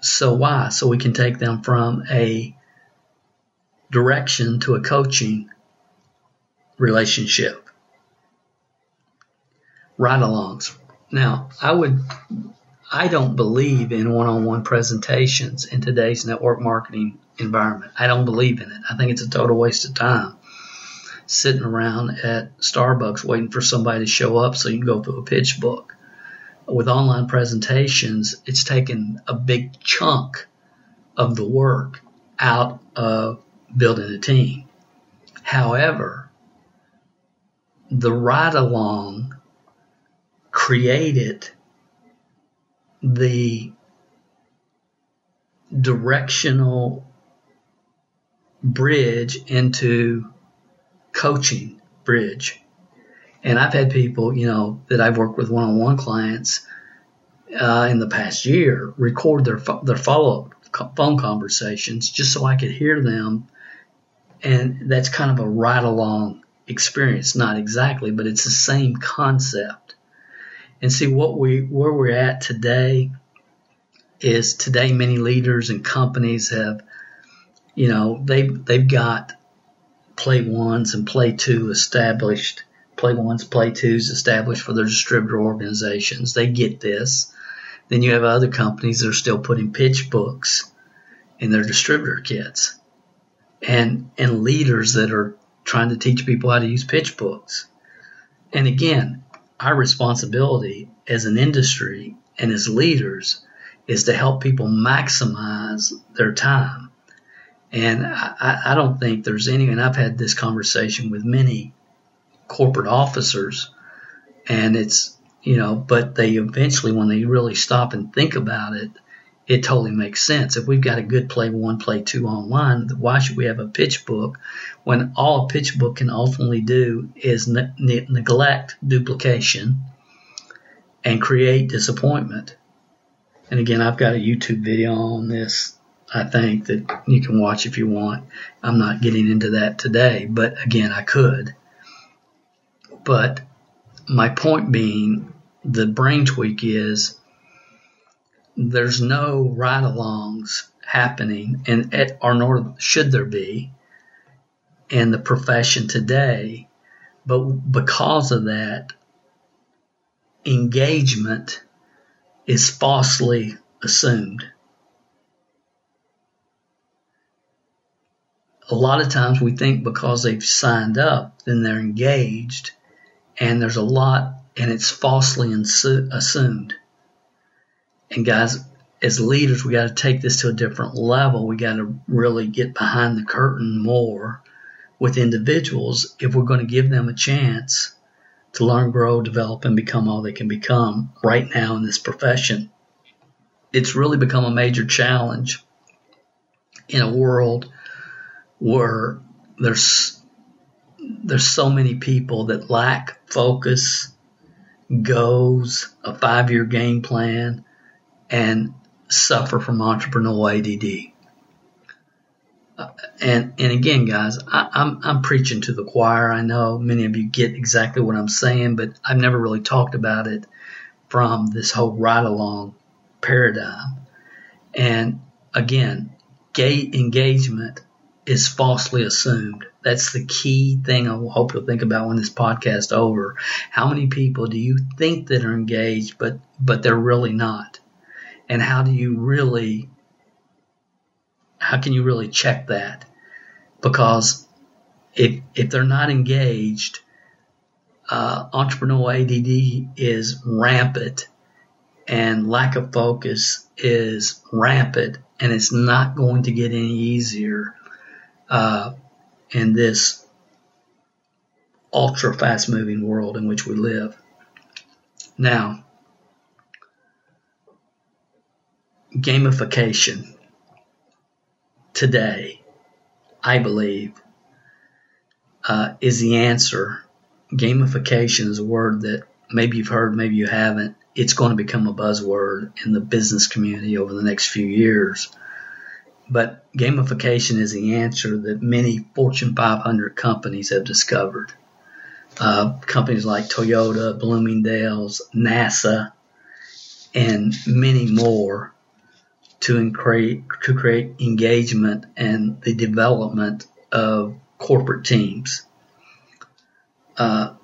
So why? So we can take them from a direction to a coaching relationship. Ride alongs. Now, I would, I don't believe in one on one presentations in today's network marketing environment. I don't believe in it. I think it's a total waste of time sitting around at Starbucks waiting for somebody to show up so you can go through a pitch book. With online presentations, it's taken a big chunk of the work out of building a team. However, the ride along created the directional bridge into coaching bridge. And I've had people, you know, that I've worked with one-on-one clients uh, in the past year record their their follow-up phone conversations just so I could hear them, and that's kind of a ride along experience, not exactly, but it's the same concept. And see what we where we're at today is today many leaders and companies have, you know, they they've got play ones and play two established, play ones, play twos established for their distributor organizations. They get this. Then you have other companies that are still putting pitch books in their distributor kits. And and leaders that are trying to teach people how to use pitch books. And again, our responsibility as an industry and as leaders is to help people maximize their time. And I, I don't think there's any, and I've had this conversation with many corporate officers, and it's, you know, but they eventually, when they really stop and think about it, it totally makes sense. If we've got a good play one, play two online, why should we have a pitch book when all a pitch book can ultimately do is ne- ne- neglect duplication and create disappointment? And again, I've got a YouTube video on this, I think, that you can watch if you want. I'm not getting into that today, but again, I could. But my point being, the brain tweak is there's no ride alongs happening, and at, or nor should there be, in the profession today. But because of that, engagement is falsely assumed. A lot of times we think because they've signed up, then they're engaged, and there's a lot, and it's falsely assumed. And guys, as leaders, we got to take this to a different level. We got to really get behind the curtain more with individuals if we're going to give them a chance to learn, grow, develop, and become all they can become right now in this profession. It's really become a major challenge in a world where there's there's so many people that lack focus, goals, a five year game plan, and suffer from entrepreneurial ADD. Uh, and and again, guys, I, I'm I'm preaching to the choir. I know many of you get exactly what I'm saying, but I've never really talked about it from this whole ride along paradigm. And again, gay engagement is falsely assumed. That's the key thing I hope you'll think about when this podcast over. How many people do you think that are engaged, but but they're really not? And how do you really how can you really check that? Because if if they're not engaged, uh, entrepreneurial ADD is rampant, and lack of focus is rampant, and it's not going to get any easier uh, in this ultra fast moving world in which we live. Now, gamification today, I believe, uh, is the answer. Gamification is a word that maybe you've heard, maybe you haven't. It's going to become a buzzword in the business community over the next few years. But gamification is the answer that many Fortune 500 companies have discovered. Uh, companies like Toyota, Bloomingdale's, NASA, and many more to create to create engagement and the development of corporate teams. Uh,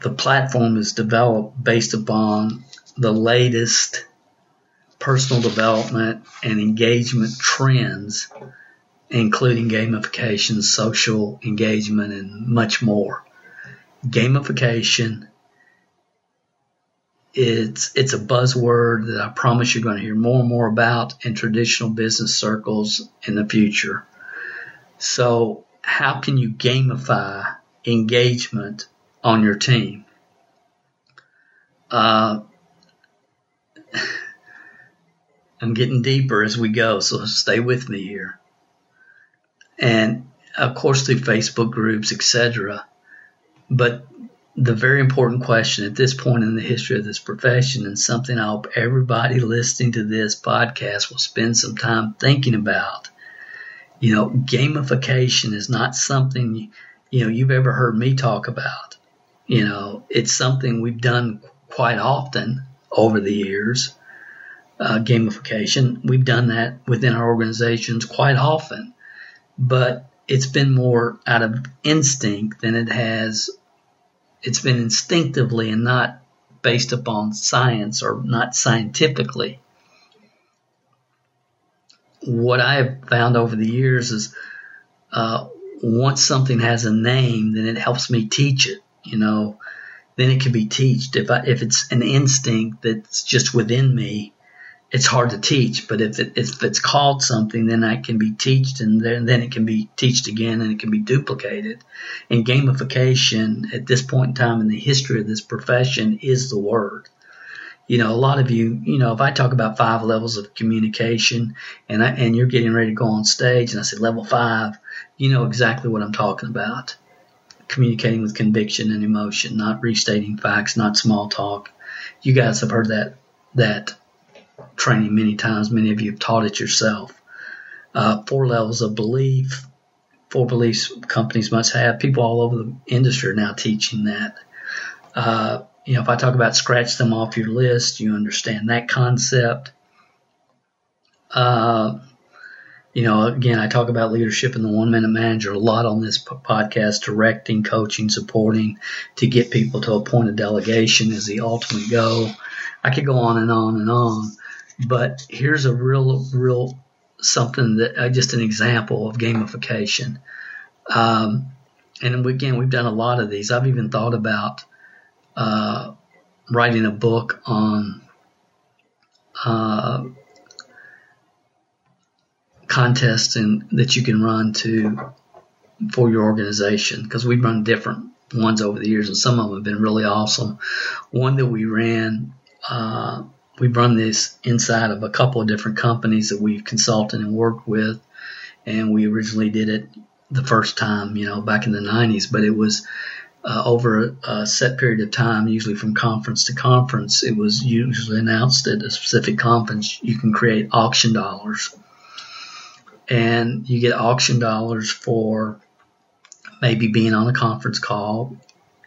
the platform is developed based upon the latest personal development and engagement trends, including gamification, social engagement, and much more. Gamification, it's it's a buzzword that I promise you're going to hear more and more about in traditional business circles in the future. So, how can you gamify engagement on your team? Uh, I'm getting deeper as we go, so stay with me here. And of course, through Facebook groups, etc. But the very important question at this point in the history of this profession, and something I hope everybody listening to this podcast will spend some time thinking about. You know, gamification is not something you know you've ever heard me talk about. You know, it's something we've done quite often over the years uh, gamification. We've done that within our organizations quite often, but it's been more out of instinct than it has. It's been instinctively and not based upon science or not scientifically. What I have found over the years is uh, once something has a name, then it helps me teach it. You know, then it can be taught. If I, if it's an instinct that's just within me, it's hard to teach. But if it if it's called something, then it can be taught, and then it can be taught again, and it can be duplicated. And gamification at this point in time in the history of this profession is the word. You know, a lot of you, you know, if I talk about five levels of communication, and I, and you're getting ready to go on stage, and I say level five, you know exactly what I'm talking about. Communicating with conviction and emotion, not restating facts, not small talk. You guys have heard that that training many times. Many of you have taught it yourself. Uh, four levels of belief. Four beliefs companies must have. People all over the industry are now teaching that. Uh, you know, if I talk about scratch them off your list, you understand that concept. Uh, you know, again, I talk about leadership and the one minute manager a lot on this podcast, directing, coaching, supporting to get people to a point of delegation is the ultimate goal. I could go on and on and on. But here's a real, real something that uh, just an example of gamification. Um, and again, we've done a lot of these. I've even thought about uh, writing a book on uh, contests and that you can run to for your organization because we've run different ones over the years and some of them have been really awesome. One that we ran uh, we've run this inside of a couple of different companies that we've consulted and worked with. And we originally did it the first time, you know, back in the 90s, but it was uh, over a set period of time, usually from conference to conference. It was usually announced at a specific conference, you can create auction dollars. And you get auction dollars for maybe being on a conference call.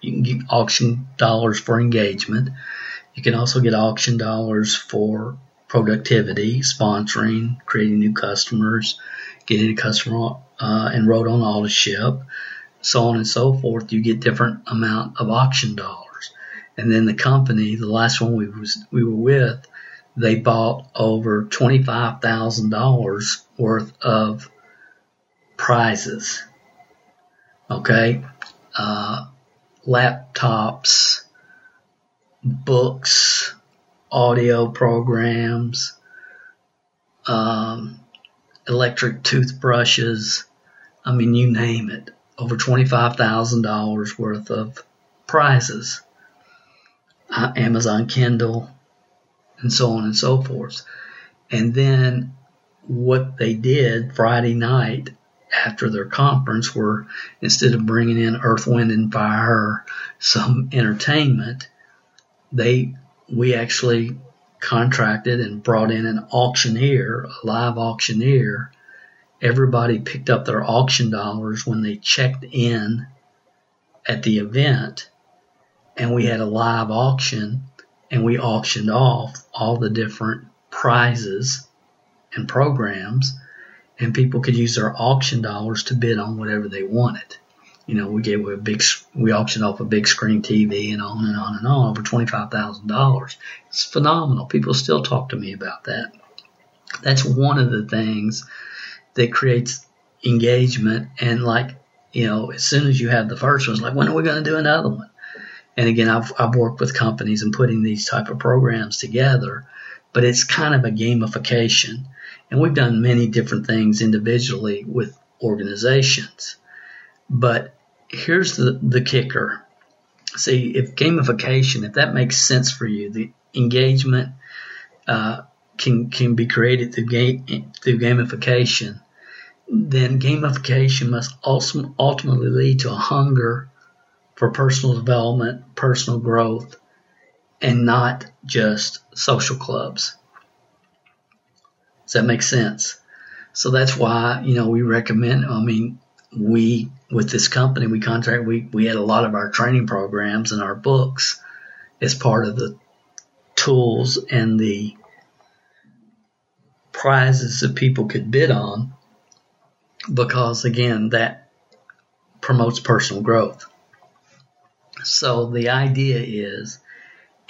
You can get auction dollars for engagement. You can also get auction dollars for productivity, sponsoring, creating new customers, getting a customer uh, enrolled on Autoship, so on and so forth. You get different amount of auction dollars. And then the company, the last one we was we were with, they bought over twenty five thousand dollars worth of prizes. Okay, uh, laptops, books, audio programs, um, electric toothbrushes. I mean, you name it. Over $25,000 worth of prizes. Uh, Amazon Kindle, and so on and so forth. And then what they did Friday night after their conference were instead of bringing in Earth, Wind, and Fire some entertainment, they we actually contracted and brought in an auctioneer, a live auctioneer. Everybody picked up their auction dollars when they checked in at the event, and we had a live auction, and we auctioned off all the different prizes and programs, and people could use their auction dollars to bid on whatever they wanted. You know, we gave a big, we auctioned off a big screen TV and on and on and on over $25,000. It's phenomenal. People still talk to me about that. That's one of the things that creates engagement and like, you know, as soon as you have the first one, it's like, when are we going to do another one? And again, I've, I've worked with companies and putting these type of programs together, but it's kind of a gamification. And we've done many different things individually with organizations. But here's the, the kicker. See, if gamification, if that makes sense for you, the engagement uh, can can be created through game through gamification. Then gamification must also ultimately lead to a hunger for personal development, personal growth, and not just social clubs. Does that make sense? So that's why you know we recommend. I mean, we with this company we contract we we had a lot of our training programs and our books as part of the tools and the prizes that people could bid on because again that promotes personal growth. So the idea is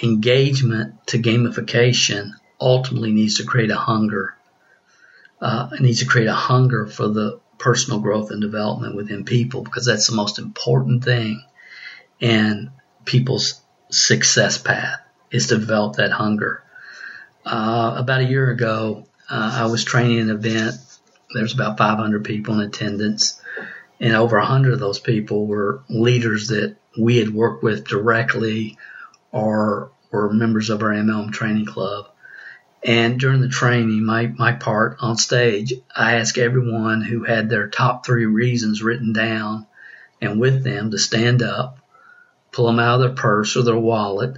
engagement to gamification ultimately needs to create a hunger uh, needs to create a hunger for the personal growth and development within people because that's the most important thing in people's success path is to develop that hunger. Uh, about a year ago, uh, I was training an event. There's about 500 people in attendance, and over 100 of those people were leaders that we had worked with directly or were members of our MLM training club. And during the training, my, my part on stage, I asked everyone who had their top three reasons written down and with them to stand up, pull them out of their purse or their wallet,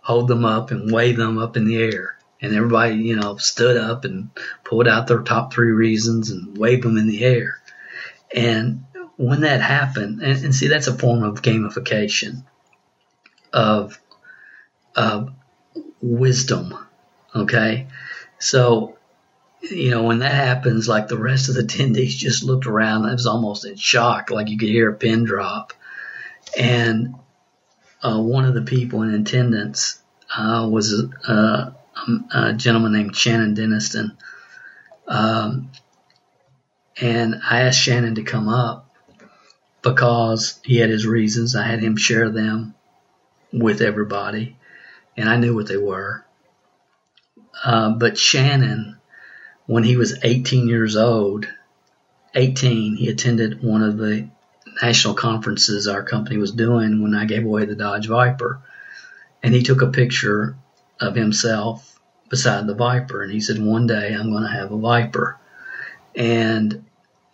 hold them up and wave them up in the air. And everybody, you know, stood up and pulled out their top three reasons and waved them in the air. And when that happened, and, and see, that's a form of gamification of, of wisdom Okay. So, you know, when that happens, like the rest of the attendees just looked around. I was almost in shock. Like you could hear a pin drop. And uh, one of the people in attendance uh, was uh, a gentleman named Shannon Denniston. Um, and I asked Shannon to come up because he had his reasons. I had him share them with everybody, and I knew what they were. Uh, but Shannon, when he was 18 years old, 18, he attended one of the national conferences our company was doing when I gave away the Dodge Viper. And he took a picture of himself beside the Viper. And he said, One day I'm going to have a Viper. And,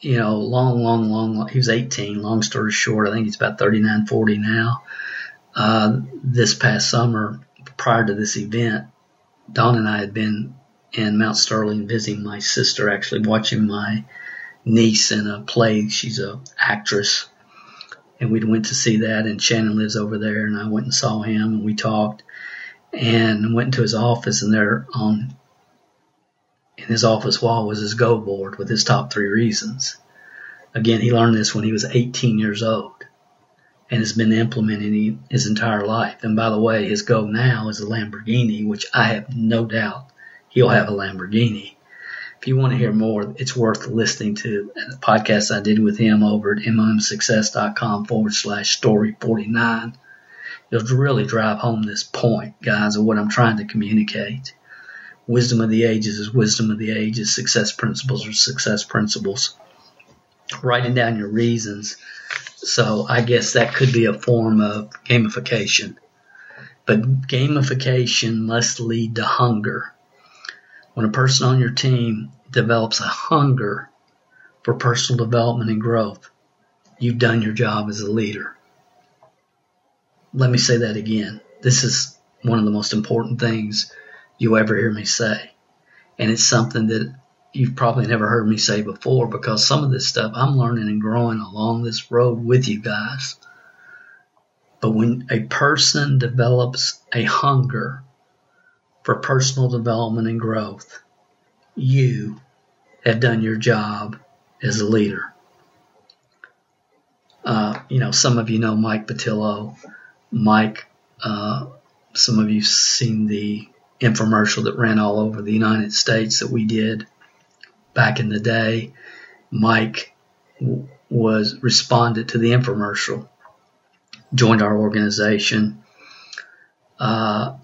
you know, long, long, long, he was 18. Long story short, I think he's about 39, 40 now. Uh, this past summer, prior to this event, Don and I had been in Mount Sterling visiting my sister, actually watching my niece in a play. She's a actress, and we went to see that. And Shannon lives over there, and I went and saw him, and we talked, and went into his office, and there on in his office wall was his go board with his top three reasons. Again, he learned this when he was 18 years old and has been implementing his entire life. And by the way, his goal now is a Lamborghini, which I have no doubt he'll have a Lamborghini. If you want to hear more, it's worth listening to the podcast I did with him over at mlmsuccess.com forward slash story 49. It'll really drive home this point, guys, of what I'm trying to communicate. Wisdom of the ages is wisdom of the ages. Success principles are success principles. Writing down your reasons. So I guess that could be a form of gamification. But gamification must lead to hunger. When a person on your team develops a hunger for personal development and growth, you've done your job as a leader. Let me say that again. This is one of the most important things you ever hear me say. And it's something that you've probably never heard me say before because some of this stuff I'm learning and growing along this road with you guys. But when a person develops a hunger for personal development and growth, you have done your job as a leader. Uh, you know, some of you know Mike Patillo. Mike, uh, some of you've seen the infomercial that ran all over the United States that we did back in the day. Mike was responded to the infomercial, joined our organization. Uh,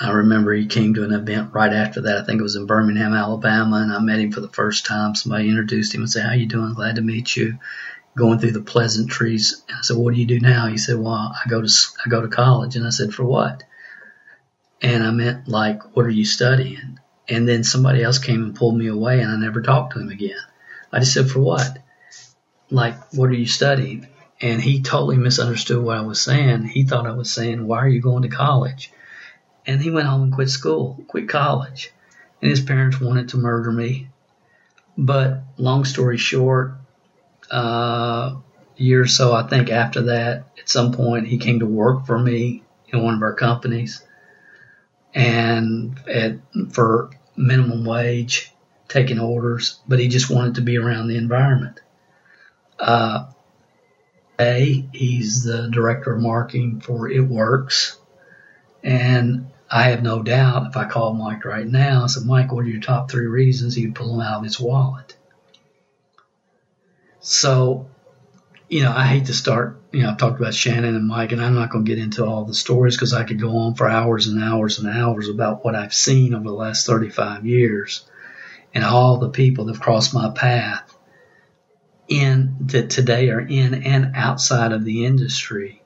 I remember he came to an event right after that. I think it was in Birmingham, Alabama, and I met him for the first time. Somebody introduced him and said, "How you doing? Glad to meet you." Going through the pleasantries, and I said, "What do you do now?" He said, "Well, I go to I go to college." And I said, "For what?" And I meant like, "What are you studying?" And then somebody else came and pulled me away, and I never talked to him again. I just said, "For what?" Like, what are you studying? And he totally misunderstood what I was saying. He thought I was saying, "Why are you going to college?" and he went home and quit school, quit college. And his parents wanted to murder me. But long story short, uh, year or so, I think after that, at some point, he came to work for me in one of our companies and at, for minimum wage, taking orders, but he just wanted to be around the environment. Uh, a, he's the director of marketing for It Works. And I have no doubt if I called Mike right now and said, Mike, what are your top three reasons? He'd pull them out of his wallet. So, you know, I hate to start, you know, I've talked about Shannon and Mike, and I'm not going to get into all the stories because I could go on for hours and hours and hours about what I've seen over the last 35 years and all the people that have crossed my path in that today are in and outside of the industry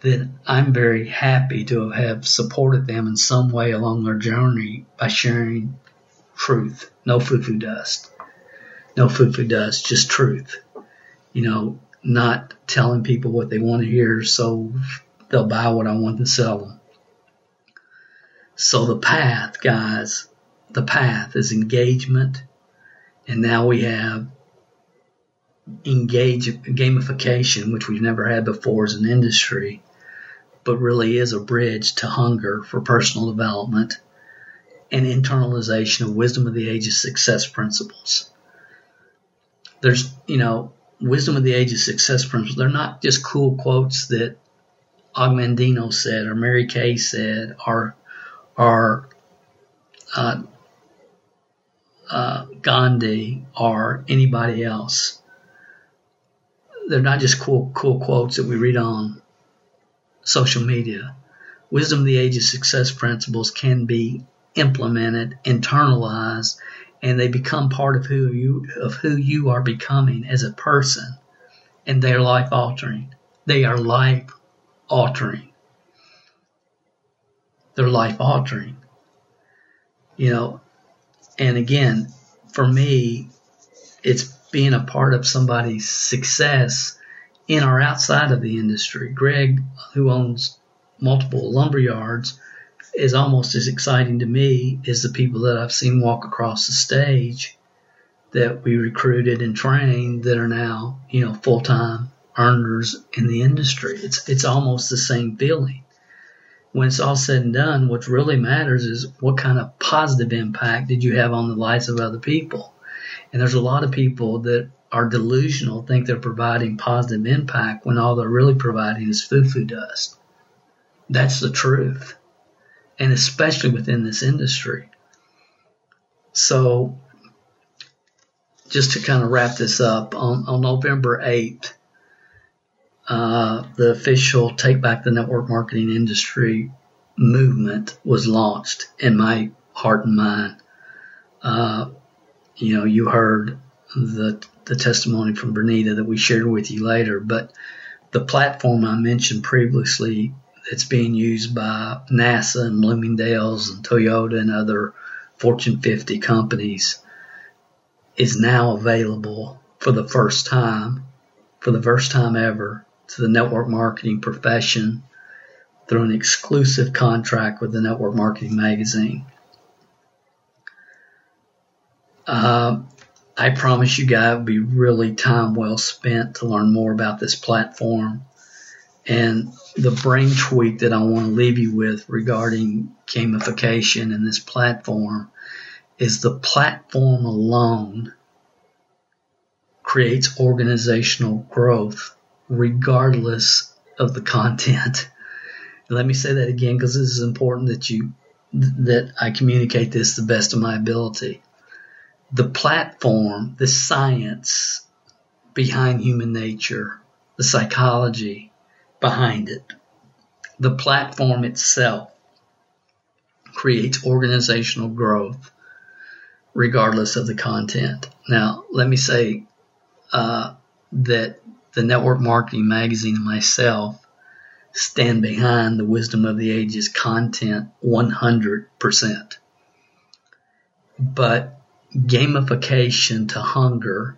that I'm very happy to have supported them in some way along their journey by sharing truth. No foo foo dust. No foo foo dust, just truth. You know, not telling people what they want to hear so they'll buy what I want to sell them. So the path, guys, the path is engagement. And now we have engage gamification, which we've never had before as an industry but really is a bridge to hunger for personal development and internalization of wisdom of the ages success principles. There's, you know, wisdom of the ages success principles. They're not just cool quotes that Og Mandino said or Mary Kay said or, or uh, uh, Gandhi or anybody else. They're not just cool, cool quotes that we read on social media. Wisdom of the Ages success principles can be implemented, internalized, and they become part of who you of who you are becoming as a person, and they are life altering. They are life altering. They're life altering. You know, and again, for me, it's being a part of somebody's success in or outside of the industry. Greg, who owns multiple lumber yards, is almost as exciting to me as the people that I've seen walk across the stage that we recruited and trained that are now, you know, full time earners in the industry. It's it's almost the same feeling. when it's all said and done, what really matters is what kind of positive impact did you have on the lives of other people. And there's a lot of people that are delusional, think they're providing positive impact when all they're really providing is foo-foo dust. That's the truth. And especially within this industry. So just to kind of wrap this up, on, on November 8th, uh, the official Take Back the Network Marketing Industry movement was launched in my heart and mind. Uh, you know, you heard the the testimony from Bernita that we shared with you later, but the platform I mentioned previously that's being used by NASA and Bloomingdale's and Toyota and other Fortune 50 companies is now available for the first time, for the first time ever, to the network marketing profession through an exclusive contract with the Network Marketing Magazine. Uh, I promise you guys it will be really time well spent to learn more about this platform. And the brain tweak that I want to leave you with regarding gamification and this platform is the platform alone creates organizational growth regardless of the content. Let me say that again because this is important that you that I communicate this the best of my ability the platform, the science behind human nature, the psychology behind it, the platform itself creates organizational growth regardless of the content. Now, let me say uh, that the Network Marketing Magazine and myself stand behind the Wisdom of the Ages content 100%. But gamification to hunger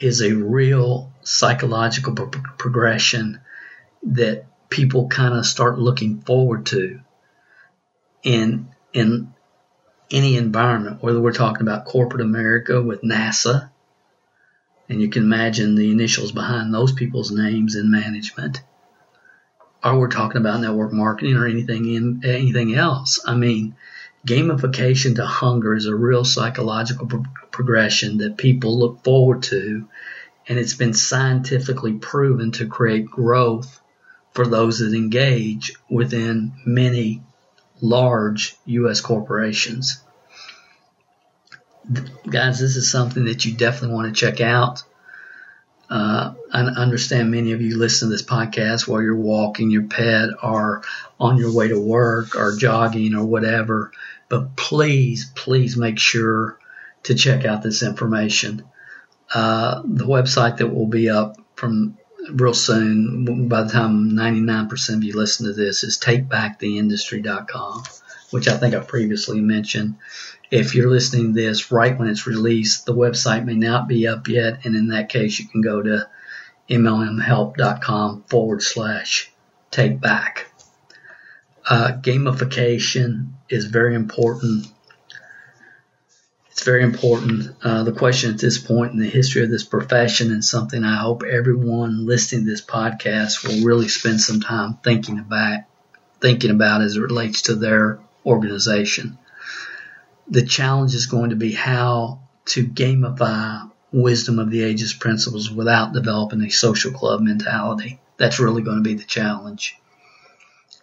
is a real psychological pro- progression that people kind of start looking forward to in in any environment whether we're talking about corporate America with NASA and you can imagine the initials behind those people's names in management or we're talking about network marketing or anything in anything else. I mean gamification to hunger is a real psychological pro- progression that people look forward to, and it's been scientifically proven to create growth for those that engage within many large U.S. corporations. Guys, this is something that you definitely want to check out. Uh, I understand many of you listen to this podcast while you're walking your pet or on your way to work or jogging or whatever. But please, please make sure to check out this information. Uh, the website that will be up from real soon, by the time 99% of you listen to this, is takebacktheindustry.com, which I think I previously mentioned. If you're listening to this right when it's released, the website may not be up yet, and in that case, you can go to mlmhelp.com forward slash takeback. Uh, gamification is very important. It's very important. Uh, the question at this point in the history of this profession, and something I hope everyone listening to this podcast will really spend some time thinking about, thinking about as it relates to their organization. The challenge is going to be how to gamify wisdom of the ages principles without developing a social club mentality. That's really going to be the challenge.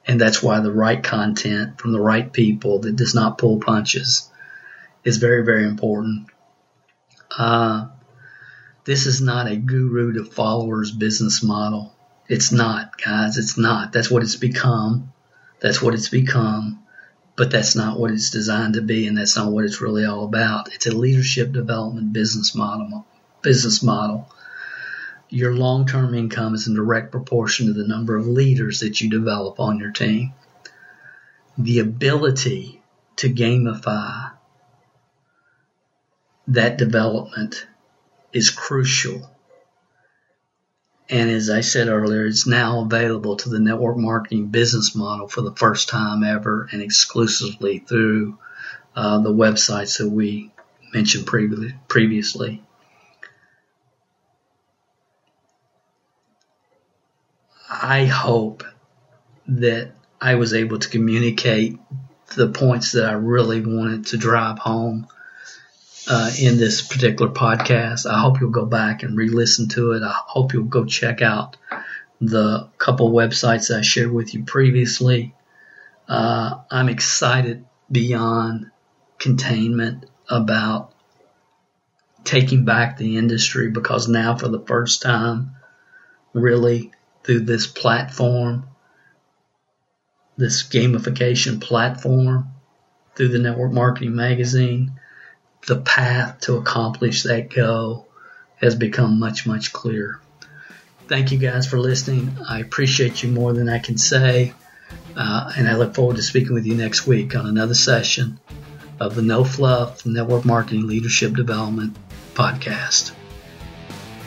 And that's why the right content from the right people that does not pull punches is very, very important. Uh, this is not a guru to followers business model. It's not, guys. It's not. That's what it's become. That's what it's become. But that's not what it's designed to be, and that's not what it's really all about. It's a leadership development business model. Business model your long term income is in direct proportion to the number of leaders that you develop on your team. The ability to gamify that development is crucial. And as I said earlier, it's now available to the network marketing business model for the first time ever and exclusively through uh, the websites that we mentioned previously. I hope that I was able to communicate the points that I really wanted to drive home uh, in this particular podcast. I hope you'll go back and re-listen to it. I hope you'll go check out the couple websites I shared with you previously. Uh, I'm excited beyond containment about taking back the industry because now for the first time, really through this platform, this gamification platform, through the network marketing magazine, the path to accomplish that goal has become much, much clearer. Thank you guys for listening. I appreciate you more than I can say. Uh, and I look forward to speaking with you next week on another session of the No Fluff Network Marketing Leadership Development Podcast.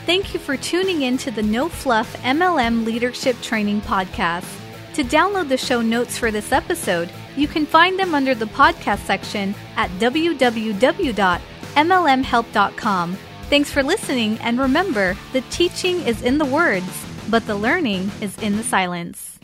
Thank you for tuning in to the No Fluff MLM Leadership Training Podcast. To download the show notes for this episode, you can find them under the podcast section at www.mlmhelp.com. Thanks for listening, and remember the teaching is in the words, but the learning is in the silence.